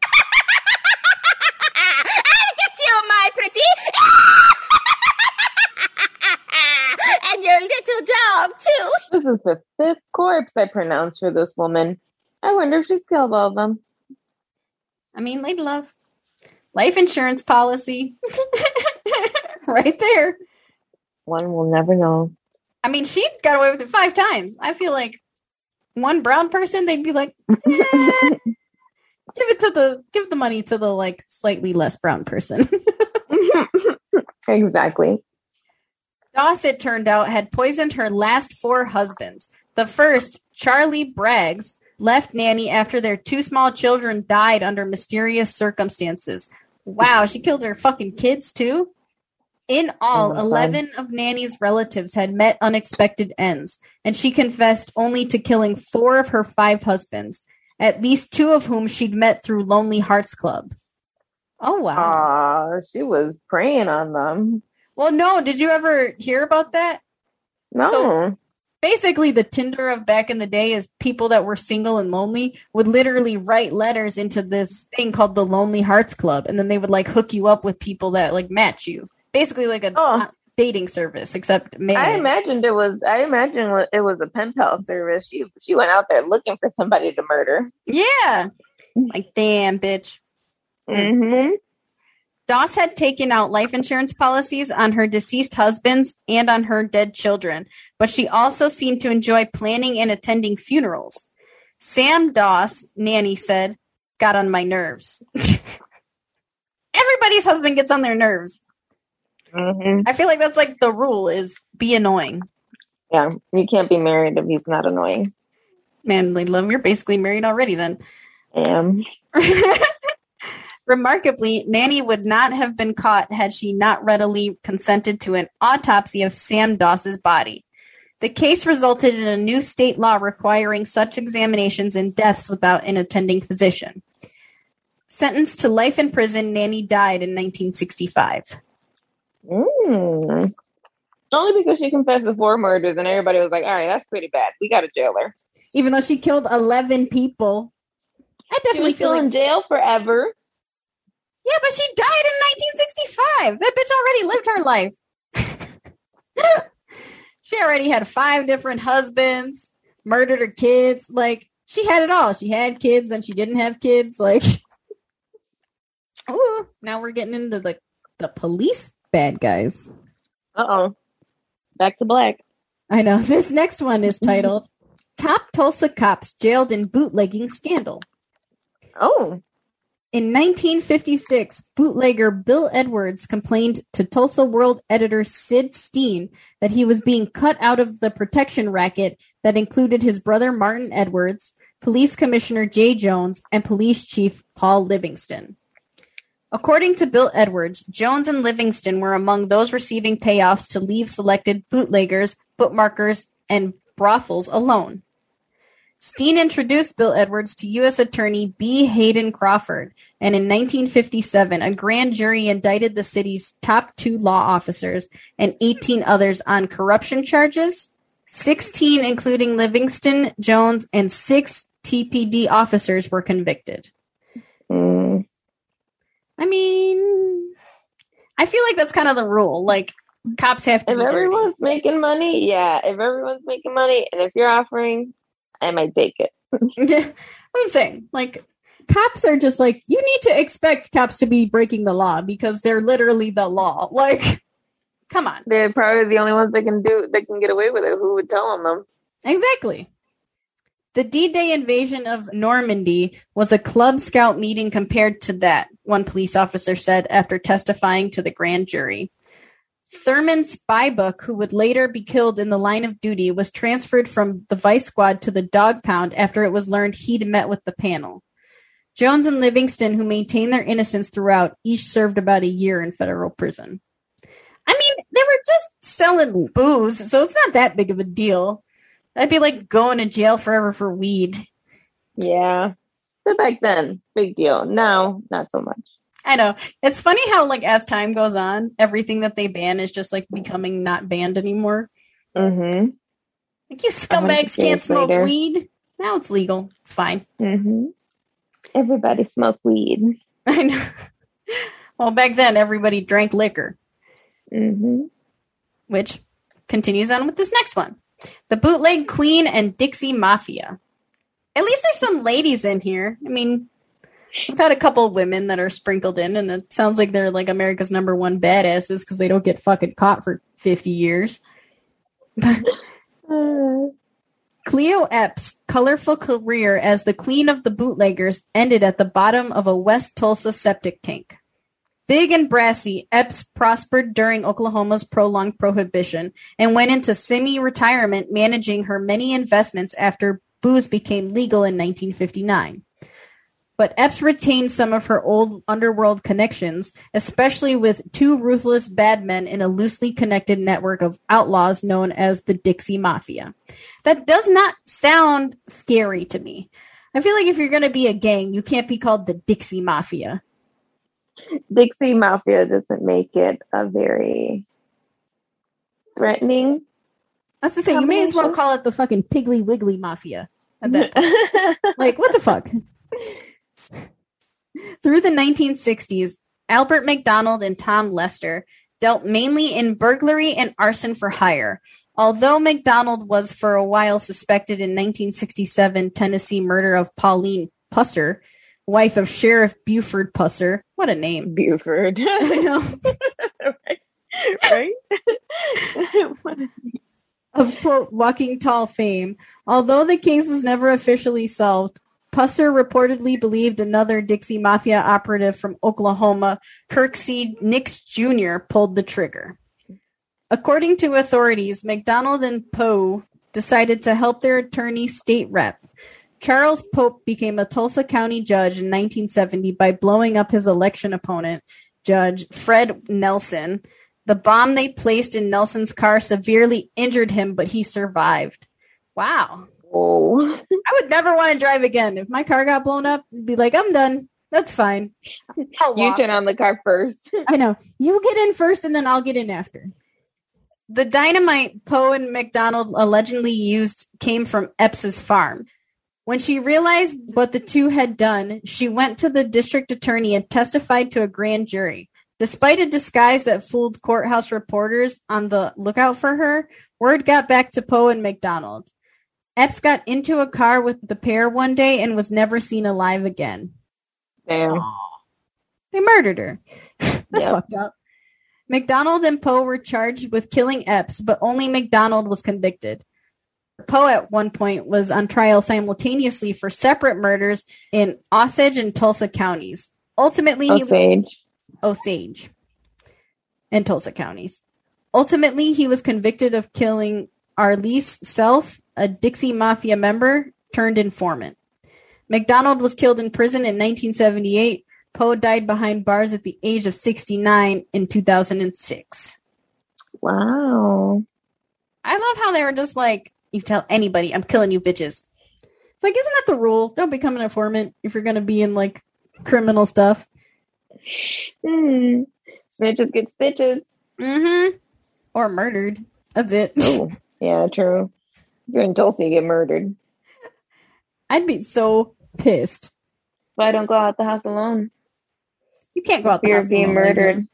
H: I'll Get you, my pretty! and your little dog, too!
D: This is the fifth corpse I pronounced for this woman. I wonder if she's killed all of them.
C: I mean, lady love. Life insurance policy. right there.
D: One will never know.
C: I mean, she got away with it five times. I feel like one brown person, they'd be like, eh, give it to the give the money to the like slightly less brown person.
D: exactly.
C: Doss, it turned out, had poisoned her last four husbands. The first, Charlie Braggs, left Nanny after their two small children died under mysterious circumstances. Wow, she killed her fucking kids too? In all,
D: Oh
C: 11 of Nanny's relatives had met unexpected ends, and she confessed only to killing four of her five husbands, at least two of whom she'd met through Lonely Hearts Club. Oh, wow.
D: Aw, she was preying on them.
C: well, no, did you ever hear about that?
D: No.
C: So- basically the Tinder of back in the day is people that were single and lonely would literally write letters into this thing called the Lonely Hearts Club, and then they would like hook you up with people that like match you. Basically, like a
D: Oh.
C: dating service, except male.
D: I imagined it was. I imagined it was a pen pal service. She she went out there looking for somebody to murder.
C: yeah, like damn, bitch.
D: Mm-hmm.
C: Doss had taken out life insurance policies on her deceased husbands and on her dead children, but she also seemed to enjoy planning and attending funerals. Sam Doss, Nanny said, got on my nerves. Everybody's husband gets on their nerves.
D: Mm-hmm.
C: I feel like that's like the rule is be annoying.
D: Yeah, you can't be married if he's not annoying.
C: Man, Lady Love, you're basically married already then.
D: Um,
C: Remarkably, Nanny would not have been caught had she not readily consented to an autopsy of Sam Doss's body. The case resulted in a new state law requiring such examinations and deaths without an attending physician. Sentenced to life in prison, Nanny died in 1965.
D: mm. Only because she confessed to four murders, and everybody was like, "All right, that's pretty bad. We got to jail her."
C: Even though she killed 11 people. I definitely feel
D: still
C: like
D: in jail forever.
C: Yeah, but she died in 1965. That bitch already lived her life. she already had five different husbands, murdered her kids. Like, she had it all. She had kids and she didn't have kids. Like, ooh, now we're getting into the, the police bad guys.
D: Uh oh. Back to black.
C: I know. This next one is titled Top Tulsa Cops Jailed in Bootlegging Scandal.
D: Oh.
C: In 1956, bootlegger Bill Edwards complained to Tulsa World editor Sid Steen that he was being cut out of the protection racket that included his brother Martin Edwards, police commissioner Jay Jones, and police chief Paul Livingston. According to Bill Edwards, Jones and Livingston were among those receiving payoffs to leave selected bootleggers, bookmarkers, and brothels alone. Steen introduced Bill Edwards to U.S. Attorney B. Hayden Crawford, and in 1957, a grand jury indicted the city's top two law officers and 18 others on corruption charges, 16 including Livingston, Jones, and six TPD officers were convicted.
D: Mm.
C: I mean, I feel like that's kind of the rule. Like, cops have to
D: If
C: be dirty.
D: everyone's making money, yeah. If everyone's making money, and if you're offering, I might take it.
C: I'm saying, like, cops are just like, you need to expect cops to be breaking the law because they're literally the law. Like, come on.
D: They're probably the only ones that can do that can get away with it. Who would tell on them?
C: Exactly. The D Day invasion of Normandy was a Cub Scout meeting compared to that, one police officer said after testifying to the grand jury. Thurman Spybook, who would later be killed in the line of duty, was transferred from the vice squad to the dog pound after it was learned he'd met with the panel. Jones and Livingston, who maintained their innocence throughout, each served about a year in federal prison. I mean, they were just selling booze, so it's not that big of a deal. That'd be like going to jail forever for weed.
D: Yeah. But back then, big deal. Now, not so much.
C: I know. It's funny how like as time goes on, everything that they ban is just like becoming not banned anymore.
D: Mm-hmm.
C: Like you scumbags can't smoke
D: later.
C: weed. Now it's legal. It's fine.
D: Mm-hmm. Everybody smoke weed.
C: I know. Well, back then everybody drank liquor,
D: Mm-hmm.
C: which continues on with this next one. The bootleg queen and Dixie Mafia. At least there's some ladies in here. I mean, I've had a couple women that are sprinkled in, and it sounds like they're like America's number one badasses because they don't get fucking caught for 50 years. Cleo Epps' colorful career as the queen of the bootleggers ended at the bottom of a West Tulsa septic tank. Big and brassy, Epps prospered during Oklahoma's prolonged prohibition and went into semi retirement managing her many investments after booze became legal in 1959. But Epps retained some of her old underworld connections, especially with two ruthless bad men in a loosely connected network of outlaws known as the Dixie Mafia. That does not sound scary to me. I feel like if you're going to be a gang, you can't be called the Dixie Mafia.
D: Dixie Mafia doesn't make it a very threatening.
C: That's to say, you may as well call it the fucking Piggly Wiggly Mafia. At that point. like, what the fuck? Through the 1960s, Albert McDonald and Tom Lester dealt mainly in burglary and arson for hire. Although McDonald was for a while suspected in 1967 Tennessee murder of Pauline Pusser, wife of Sheriff Buford Pusser. What a name.
D: Buford.
C: I know.
D: right?
C: of quote walking tall fame. Although the case was never officially solved, Pusser reportedly believed another Dixie Mafia operative from Oklahoma, Kirksey Nix Jr., pulled the trigger. According to authorities, McDonald and Poe decided to help their attorney state rep. Charles Pope became a Tulsa County judge in 1970 by blowing up his election opponent, Judge Fred Nelson. The bomb they placed in Nelson's car severely injured him, but he survived. Wow.
D: Oh.
C: I would never want to drive again. If my car got blown up, I'd be like, I'm done. That's fine.
D: You
C: walk.
D: turn on the car first.
C: I know. You get in first and then I'll get in after. The dynamite Poe and McDonald allegedly used came from Epps's farm. When she realized what the two had done, she went to the district attorney and testified to a grand jury. Despite a disguise that fooled courthouse reporters on the lookout for her, word got back to Poe and McDonald. Epps got into a car with the pair one day and was never seen alive again.
D: Damn.
C: They murdered her. That's
D: Yep.
C: fucked up. McDonald and Poe were charged with killing Epps, but only McDonald was convicted. Poe at one point was on trial simultaneously for separate murders in Osage and Tulsa counties. Ultimately, he was
D: Osage.
C: Osage and Tulsa counties. Ultimately, he was convicted of killing Arlise Self, a Dixie Mafia member turned informant. McDonald was killed in prison in 1978. Poe died behind bars at the age of 69 in 2006.
D: Wow.
C: I love how they were just like, you tell anybody, I'm killing you bitches. It's like, isn't that the rule? Don't become an informant if you're going to be in like criminal stuff.
D: Hmm. Snitches get stitches.
C: Mm-hmm. Or murdered. That's it.
D: Oh, yeah, true. If you're in Tulsa, you get murdered.
C: I'd be so pissed.
D: So I don't go out the house alone.
C: You can't go out the
D: Fear
C: house
D: of being
C: alone,
D: murdered.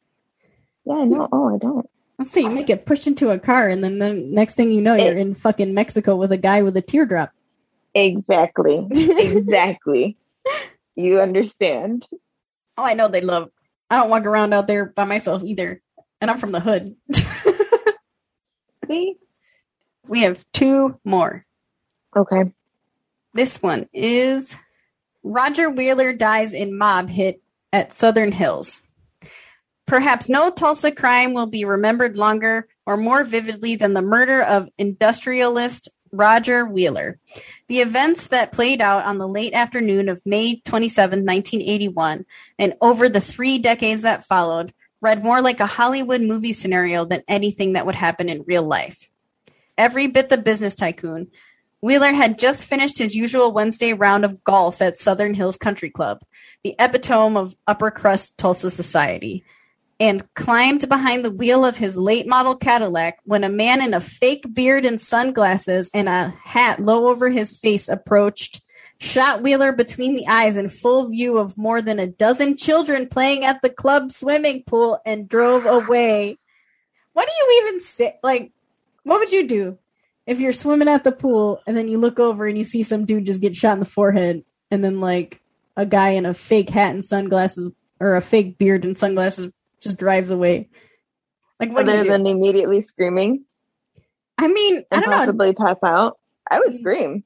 D: Yeah, I know. Oh, I don't.
C: See, you may get pushed into a car, and then the next thing you know, you're in fucking Mexico with a guy with a teardrop.
D: Exactly. exactly. You understand.
C: Oh, I know they love. I don't walk around out there by myself either, and I'm from the hood.
D: See?
C: We have two more.
D: Okay.
C: This one is Roger Wheeler dies in mob hit at Southern Hills. Perhaps no Tulsa crime will be remembered longer or more vividly than the murder of industrialist Roger Wheeler. The events that played out on the late afternoon of May 27, 1981, and over the three decades that followed, read more like a Hollywood movie scenario than anything that would happen in real life. Every bit the business tycoon, Wheeler had just finished his usual Wednesday round of golf at Southern Hills Country Club, the epitome of upper crust Tulsa society, and climbed behind the wheel of his late model Cadillac when a man in a fake beard and sunglasses and a hat low over his face approached, shot Wheeler between the eyes in full view of more than a dozen children playing at the club swimming pool, and drove away. What do you even say? Like, what would you do if you're swimming at the pool and then you look over and you see some dude just get shot in the forehead and then like a guy in a fake hat and sunglasses or a fake beard and sunglasses just drives away? Like, what
D: Other than immediately screaming
C: I mean, I don't know.
D: possibly pass out, I would mm-hmm. scream.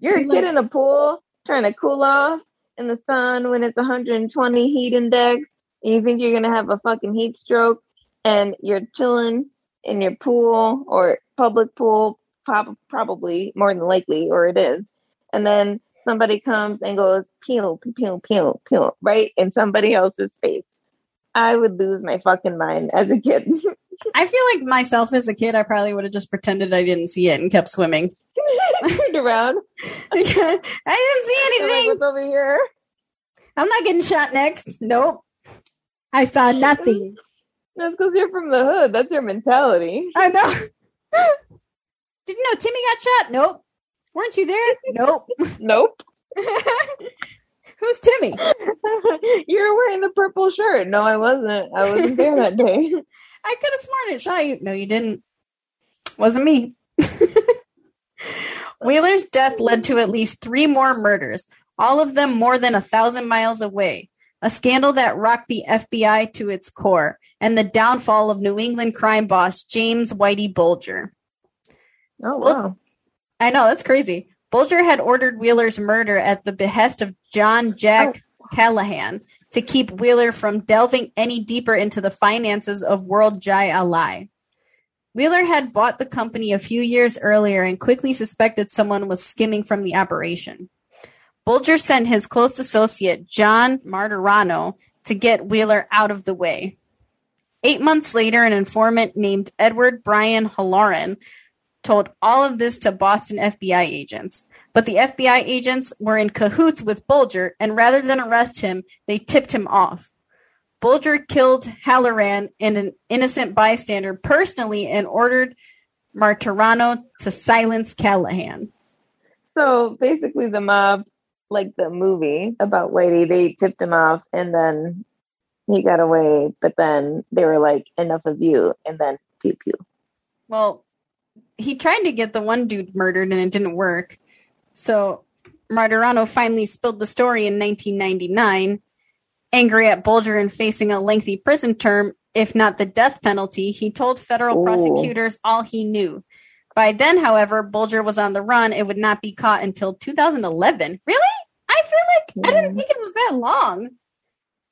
D: You're a
C: Like-
D: kid in a pool trying to cool off in the sun when it's 120 heat index, and you think you're gonna have a fucking heat stroke, and you're chilling in your pool or public pool, prob- probably more than likely, or it is, and then somebody comes and goes pew pew pew pew right in somebody else's face. I would lose my fucking mind as a kid.
C: I feel like myself as a kid, I probably would have just pretended I didn't see it and kept swimming.
D: Turned around.
C: I didn't see
D: I'm like,
C: anything.
D: over here?
C: I'm not getting shot next. Nope. I saw nothing.
D: That's because you're from the hood. That's your mentality.
C: I know. Didn't know Timmy got shot? Nope. Weren't you there? Nope.
D: Nope.
C: Who's Timmy?
D: You're wearing the purple shirt. No, I wasn't. I wasn't there that day.
C: I could have sworn I saw you. No, you didn't. Wasn't me. Wheeler's death led to at least three more murders, all of them more than a thousand miles away. A scandal that rocked the FBI to its core, and the downfall of New England crime boss James Whitey Bulger.
D: Oh
C: Well-
D: wow.
C: I know, that's crazy. Bulger had ordered Wheeler's murder at the behest of John Jack oh. Callahan to keep Wheeler from delving any deeper into the finances of World Jai Alai. Wheeler had bought the company a few years earlier and quickly suspected someone was skimming from the operation. Bulger sent his close associate, John Martorano, to get Wheeler out of the way. Eight months later, an informant named Edward Brian Halloran told all of this to Boston FBI agents. But the FBI agents were in cahoots with Bulger, and rather than arrest him, they tipped him off. Bulger killed Halloran and an innocent bystander personally and ordered Martirano to silence Callahan.
D: So basically, the mob, like the movie about Whitey, they tipped him off, and then he got away. But then they were like, "Enough of you," and then pew pew.
C: Well, he tried to get the one dude murdered and it didn't work. So Martorano finally spilled the story in 1999. Angry at Bulger and facing a lengthy prison term, if not the death penalty, he told federal
D: Ooh.
C: prosecutors all he knew. By then, however, Bulger was on the run and would not be caught until 2011. Really? Feel like I didn't think it was that long.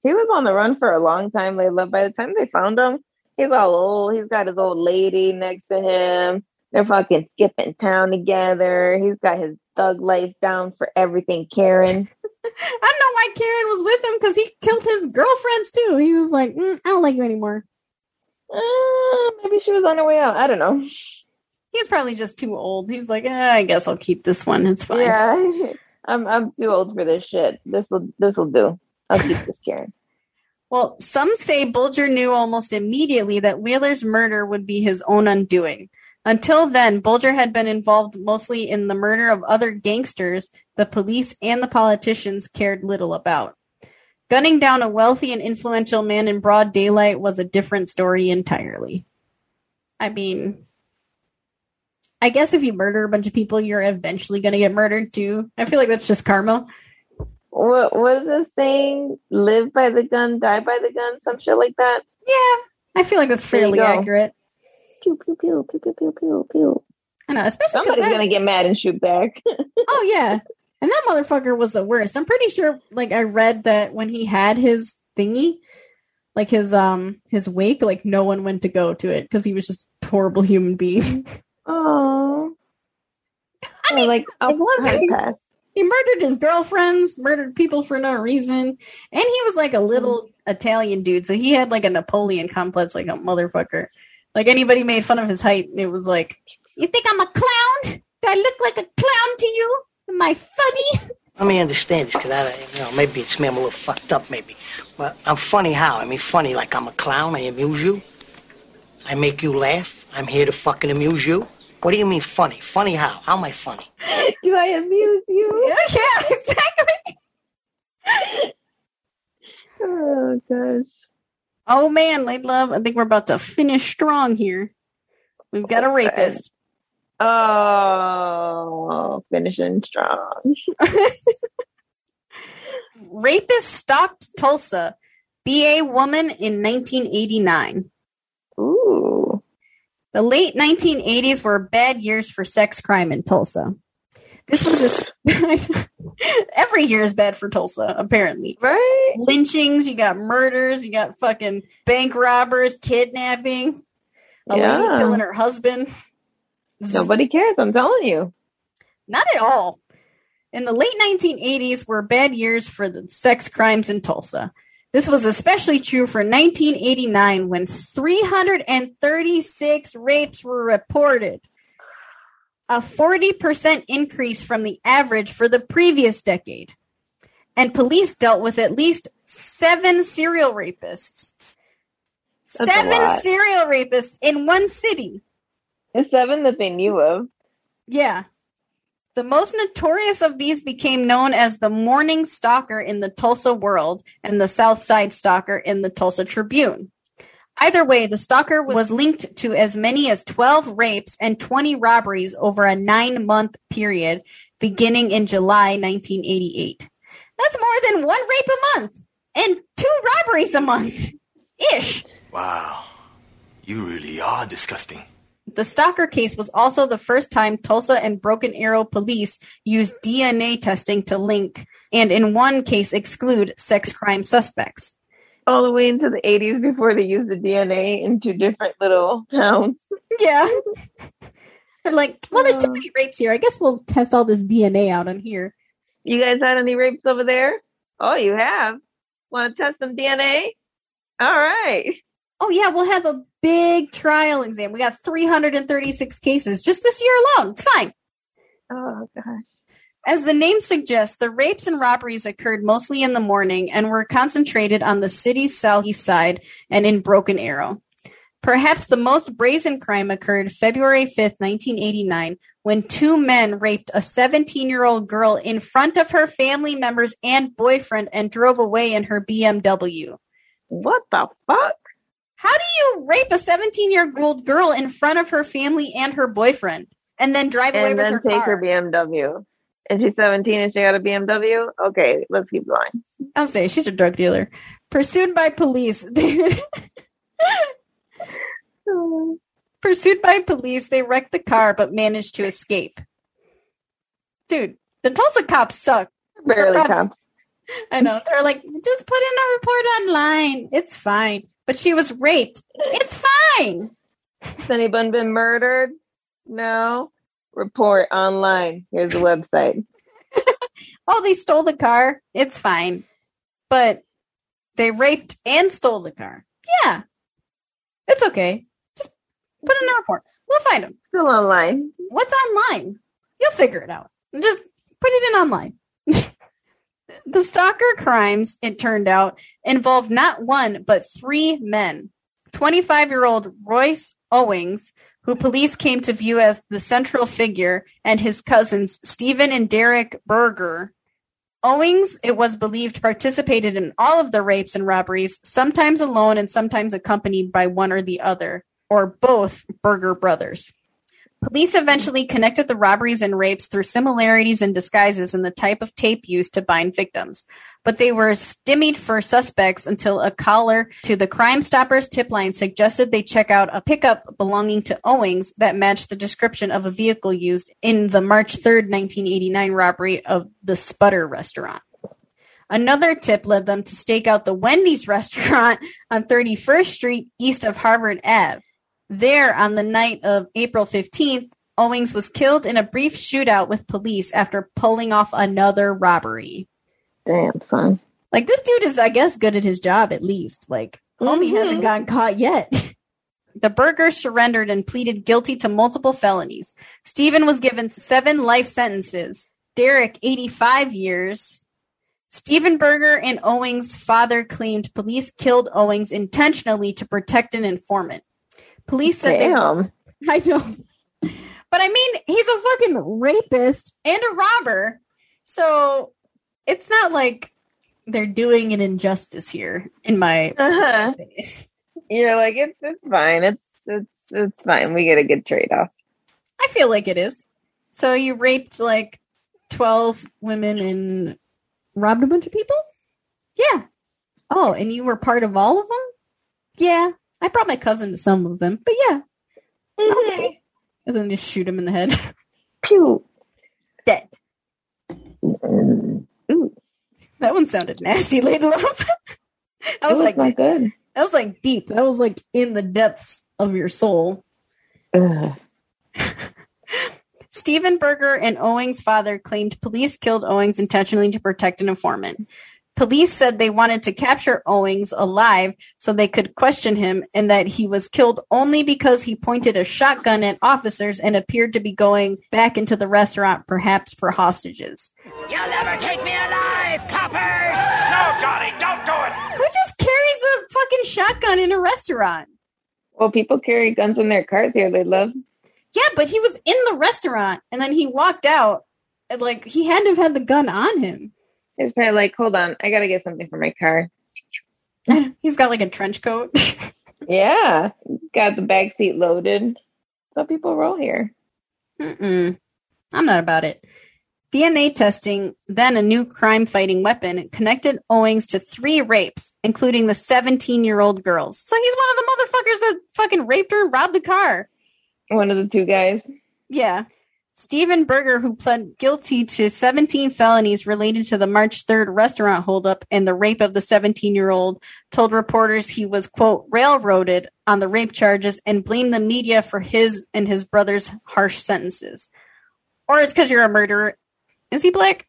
D: He was on the run for a long time, Layla. By the time they found him, he's all old. He's got his old lady next to him. They're fucking skipping town together. He's got his thug life down for everything, Karen.
C: I don't know why Karen was with him because he killed his girlfriends too. He was like, "Mm, I don't like you anymore.
D: Uh, maybe she was on her way out. I don't know.
C: He's probably just too old. He's like, eh, I guess I'll keep this one. It's fine.
D: Yeah, I'm I'm too old for this shit. This will this will do. I'll keep this, Karen.
C: Well, some say Bulger knew almost immediately that Wheeler's murder would be his own undoing. Until then, Bulger had been involved mostly in the murder of other gangsters the police and the politicians cared little about. Gunning down a wealthy and influential man in broad daylight was a different story entirely. I mean, I guess if you murder a bunch of people, you're eventually going to get murdered too. I feel like that's just karma.
D: What was the saying? Live by the gun, die by the gun, some shit like that.
C: Yeah, I feel like that's fairly accurate.
D: Pew pew pew pew pew pew pew pew.
C: I know, especially
D: Somebody's gonna get mad and shoot back.
C: oh yeah, and that motherfucker was the worst. I'm pretty sure. Like I read that when he had his thingy, like his um his wake, like no one went to go to it because he was just a horrible human being.
D: Oh,
C: I mean,
D: like I'll
C: one
D: hard
C: thing-
D: pass.
C: he murdered his girlfriends, murdered people for no reason, and he was like a mm-hmm. little Italian dude, so he had like a Napoleon complex, like a motherfucker. Like anybody made fun of his height, and it was like, "You think I'm a clown, Do I look like a clown to you? Am I funny?
I: Let me understand this, because I, you know, maybe it's me. I'm a little fucked up, maybe. But I'm funny how? I mean, funny like I'm a clown. I amuse you. I make you laugh. I'm here to fucking amuse you. What do you mean funny? Funny how? How am I funny?
D: Do I amuse you?
C: yeah, exactly.
D: Oh gosh.
C: Oh man, late love. I think we're about to finish strong here. We've got a rapist.
D: Oh, finishing strong.
C: Rapist stalked Tulsa. BA woman in 1989.
D: Ooh.
C: The late 1980s were bad years for sex crime in Tulsa. This was a every year is bad for Tulsa, apparently.
D: Right?
C: Lynchings, you got murders, you got fucking bank robbers, kidnapping, a lady
D: Yeah.
C: killing her husband.
D: Nobody cares, I'm telling you.
C: Not at all. In the late 1980s were bad years for the sex crimes in Tulsa. This was especially true for 1989 when 336 rapes were reported. A 40% increase from the average for the previous decade. And police dealt with at least seven serial rapists.
D: That's
C: seven serial rapists in one city.
D: The seven that they knew of.
C: Yeah. The most notorious of these became known as the Morning Stalker in the Tulsa World and the South Side Stalker in the Tulsa Tribune. Either way, the stalker was linked to as many as 12 rapes and 20 robberies over a nine month period beginning in July 1988. That's more than one rape a month and two robberies a month ish.
J: Wow. You really are disgusting.
C: The stalker case was also the first time Tulsa and Broken Arrow police used DNA testing to link and in one case exclude sex crime suspects.
D: All the way into the 80s before they used the DNA in two different little towns.
C: Yeah. They're like, well, there's too uh. many rapes here. I guess we'll test all this DNA out on here.
D: You guys had any rapes over there? Oh, you have? Want to test some DNA? All right.
C: Oh, yeah, we'll have a big trial exam. We got 336 cases just this year alone. It's fine.
D: Oh, gosh.
C: As the name suggests, the rapes and robberies occurred mostly in the morning and were concentrated on the city's southeast side and in Broken Arrow. Perhaps the most brazen crime occurred February 5th, 1989, when two men raped a 17 year old girl in front of her family members and boyfriend and drove away in her BMW.
D: What the fuck?
C: How do you rape a 17 year old girl in front of her family and her boyfriend and then drive away
D: And
C: with
D: then
C: her
D: take
C: car?
D: her BMW. And she's 17 and she got a BMW? Okay, let's keep going.
C: I'll say she's a drug dealer. Pursued by police. Pursued by police, they wrecked the car but managed to escape. Dude, the Tulsa cops suck.
D: Barely
C: Cops-
D: cops.
C: I know. They're like, just put in a report online. It's fine. But she was raped. It's fine.
D: Has anyone been murdered? No. Report online. Here's the website.
C: Oh, they stole the car. It's fine. But they raped and stole the car. Yeah. It's okay. Just put in a report. We'll find them.
D: Still online.
C: What's online? You'll figure it out. Just put it in online. The stalker crimes, it turned out, involved not one, but three men. 25 year old Royce Owings, who police came to view as the central figure, and his cousins, Stephen and Derek Berger. Owings, it was believed, participated in all of the rapes and robberies, sometimes alone and sometimes accompanied by one or the other, or both Berger brothers. Police eventually connected the robberies and rapes through similarities in disguises in the type of tape used to bind victims, but they were stymied for suspects until a caller to the Crime Stoppers tip line suggested they check out a pickup belonging to Owings that matched the description of a vehicle used in the March 3rd, 1989 robbery of the Spudder restaurant. Another tip led them to stake out the Wendy's restaurant on 31st Street east of Harvard Ave. There, on the night of April 15th, Owings was killed in a brief shootout with police after pulling off another robbery.
D: Damn, son.
C: Like, this dude is, I guess, good at his job at least. Like, homie
D: Mhm.
C: hasn't gotten caught yet. The Bergers surrendered and pleaded guilty to multiple felonies. Stephen was given seven life sentences. Derek, 85 years. Stephen Berger and Owings' father claimed police killed Owings intentionally to protect an informant. Police said they
D: Damn.
C: I know. But I mean, he's a fucking rapist and a robber. So it's not like they're doing an injustice here, in my
D: Uh-huh. You're like, it's it's fine. It's it's it's fine. We get a good trade off.
C: I feel like it is. So you raped like 12 women and robbed a bunch of people? Yeah. Oh, and you were part of all of them? Yeah. I brought my cousin to some of them, but yeah. Mm-hmm. Okay. And then just shoot him in the head.
D: Pew.
C: Dead. Mm-hmm.
D: Ooh,
C: That one sounded nasty, Lady Love. I was
D: was
C: like,
D: not good.
C: that was like deep. That was like in the depths of your soul.
D: Ugh.
C: Stephen Berger and Owings' father claimed police killed Owings intentionally to protect an informant. Police said they wanted to capture Owings alive so they could question him and that he was killed only because he pointed a shotgun at officers and appeared to be going back into the restaurant, perhaps for hostages.
H: You'll never take me alive, coppers!
E: No, Johnny, don't do it!
C: Who just carries a fucking shotgun in a restaurant?
D: Well, people carry guns in their cars here. They love.
C: Yeah, but he was in the restaurant and then he walked out. And like he had to have had the gun on him.
D: It's probably like, hold on, I gotta get something for my car.
C: He's got like a trench coat.
D: Yeah, got the back seat loaded. So people roll here.
C: Mm-mm. I'm not about it. DNA testing, then a new crime fighting weapon, connected Owings to three rapes, including the 17 year old girls. So he's one of the motherfuckers that fucking raped her and robbed the car.
D: One of the two guys.
C: Yeah. Stephen Berger, who pled guilty to 17 felonies related to the March 3rd restaurant holdup and the rape of the 17 year old, told reporters he was, quote, railroaded on the rape charges and blamed the media for his and his brother's harsh sentences. Or it's because you're a murderer. Is he black?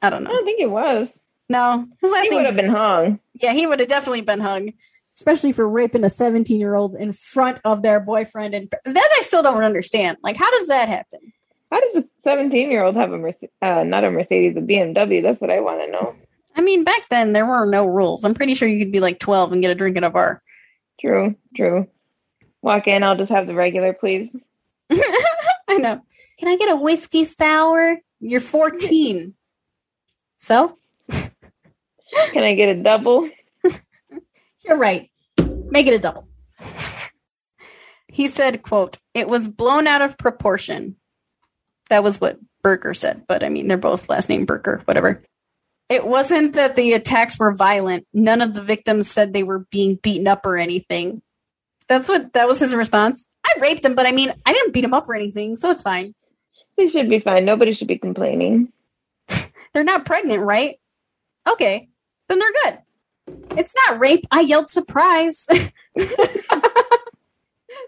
C: I don't know.
D: I don't think it was.
C: No. His last
D: He would have been hung.
C: yeah, he would have definitely been hung, especially for raping a 17 year old in front of their boyfriend. And that I still don't understand. Like, how does that happen?
D: How does a 17 year old have a Mercedes, uh, not a Mercedes, a BMW? That's what I want to know.
C: I mean, back then there were no rules. I'm pretty sure you could be like 12 and get a drink at a bar.
D: True, true. Walk in, I'll just have the regular, please.
C: I know. Can I get a whiskey sour? You're 14. So,
D: Can I get a double?
C: You're right. Make it a double. He said, quote, it was blown out of proportion. That was what Berger said, but I mean, they're both last name Berger, whatever. It wasn't that the attacks were violent. None of the victims said they were being beaten up or anything. That's what, that was his response. I raped him, but I mean, I didn't beat him up or anything, so it's fine.
D: They should be fine. Nobody should be complaining.
C: They're not pregnant, right? Okay, then they're good. It's not rape. I yelled surprise.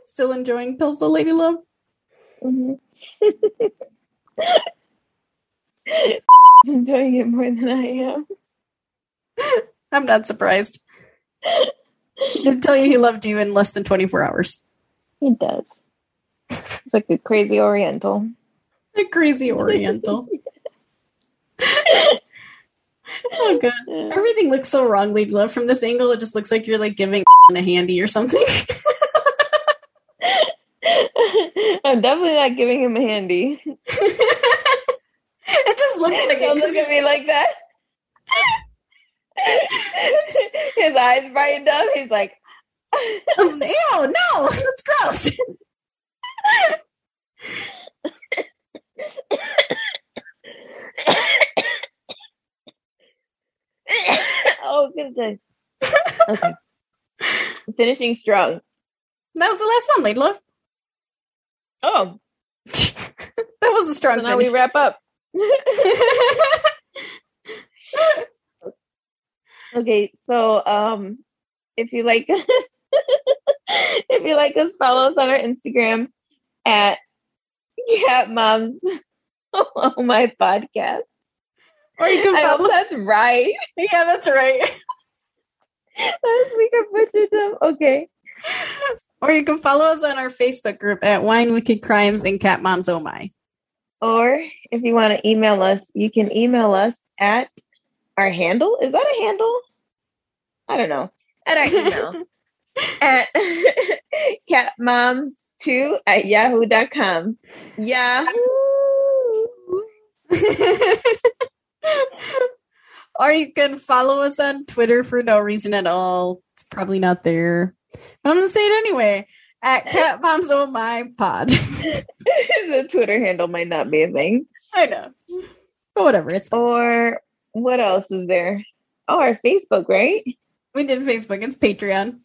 C: Still enjoying Pills of Lady Love?
D: Mhm. Enjoying it more than I am.
C: I'm not surprised. He did tell you he loved you in less than 24 hours.
D: He does. It's like a crazy Oriental.
C: A crazy Oriental. Oh, God. Everything looks so wrong, Lady Love. From this angle, it just looks like you're like giving a handy or something.
D: I'm definitely not giving him a handy.
C: it just looks like
D: Don't
C: it.
D: look at me like that. His eyes brightened up. He's like,
C: Ew, no, that's gross.
D: oh, goodness. Okay. Finishing strong.
C: That was the last one, Lady Love.
D: Oh,
C: That was a strong
D: so now we wrap up. Okay, so um, if you like, if you like us, follow us on our Instagram at Cat Moms Oh My Podcast.
C: Or you can
D: I hope that's right.
C: Yeah, that's right.
D: I butchered them. Okay.
C: Or you can follow us on our Facebook group at Wine Wicked Crimes and Cat Moms Oh My.
D: Or if you want to email us, you can email us at our handle. Is that a handle? I don't know. At our email at catmoms2 at yahoo.com. Yahoo!
C: Or you can follow us on Twitter for no reason at all. It's probably not there. But I'm gonna say it anyway. At Cat Moms Oh My Pod.
D: the Twitter handle might not be a thing.
C: I know. But whatever, it's
D: Or what else is there? Oh, our Facebook, right?
C: we did Facebook, it's Patreon.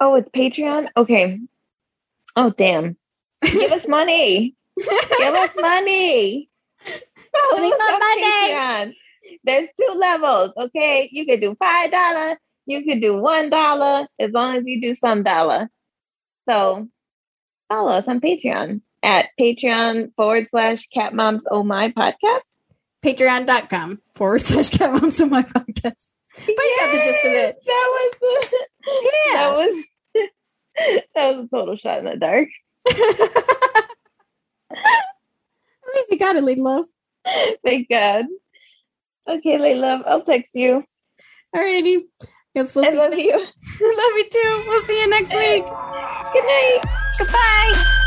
D: Oh, it's Patreon? Okay. Oh, damn. Give us money. Give us money. Follow
C: Give
D: us
C: us
D: on
C: money.
D: Patreon. There's two levels, okay? You could do five dollar, you could do one dollar, as long as you do some dollar. So follow us on Patreon at Patreon forward slash Cat Moms Oh My Podcast.
C: Patreon.com forward slash Cat Moms Oh My Podcast. But you got the gist of it.
D: That was the,
C: Yeah.
D: that was that was a total shot in the dark.
C: At least you got it, Lady Love.
D: Thank God. Okay, Layla, I'll text you.
C: Alrighty. Guess we'll
D: I
C: see
D: love you.
C: love you too. We'll see you next week.
D: Good night.
C: Goodbye.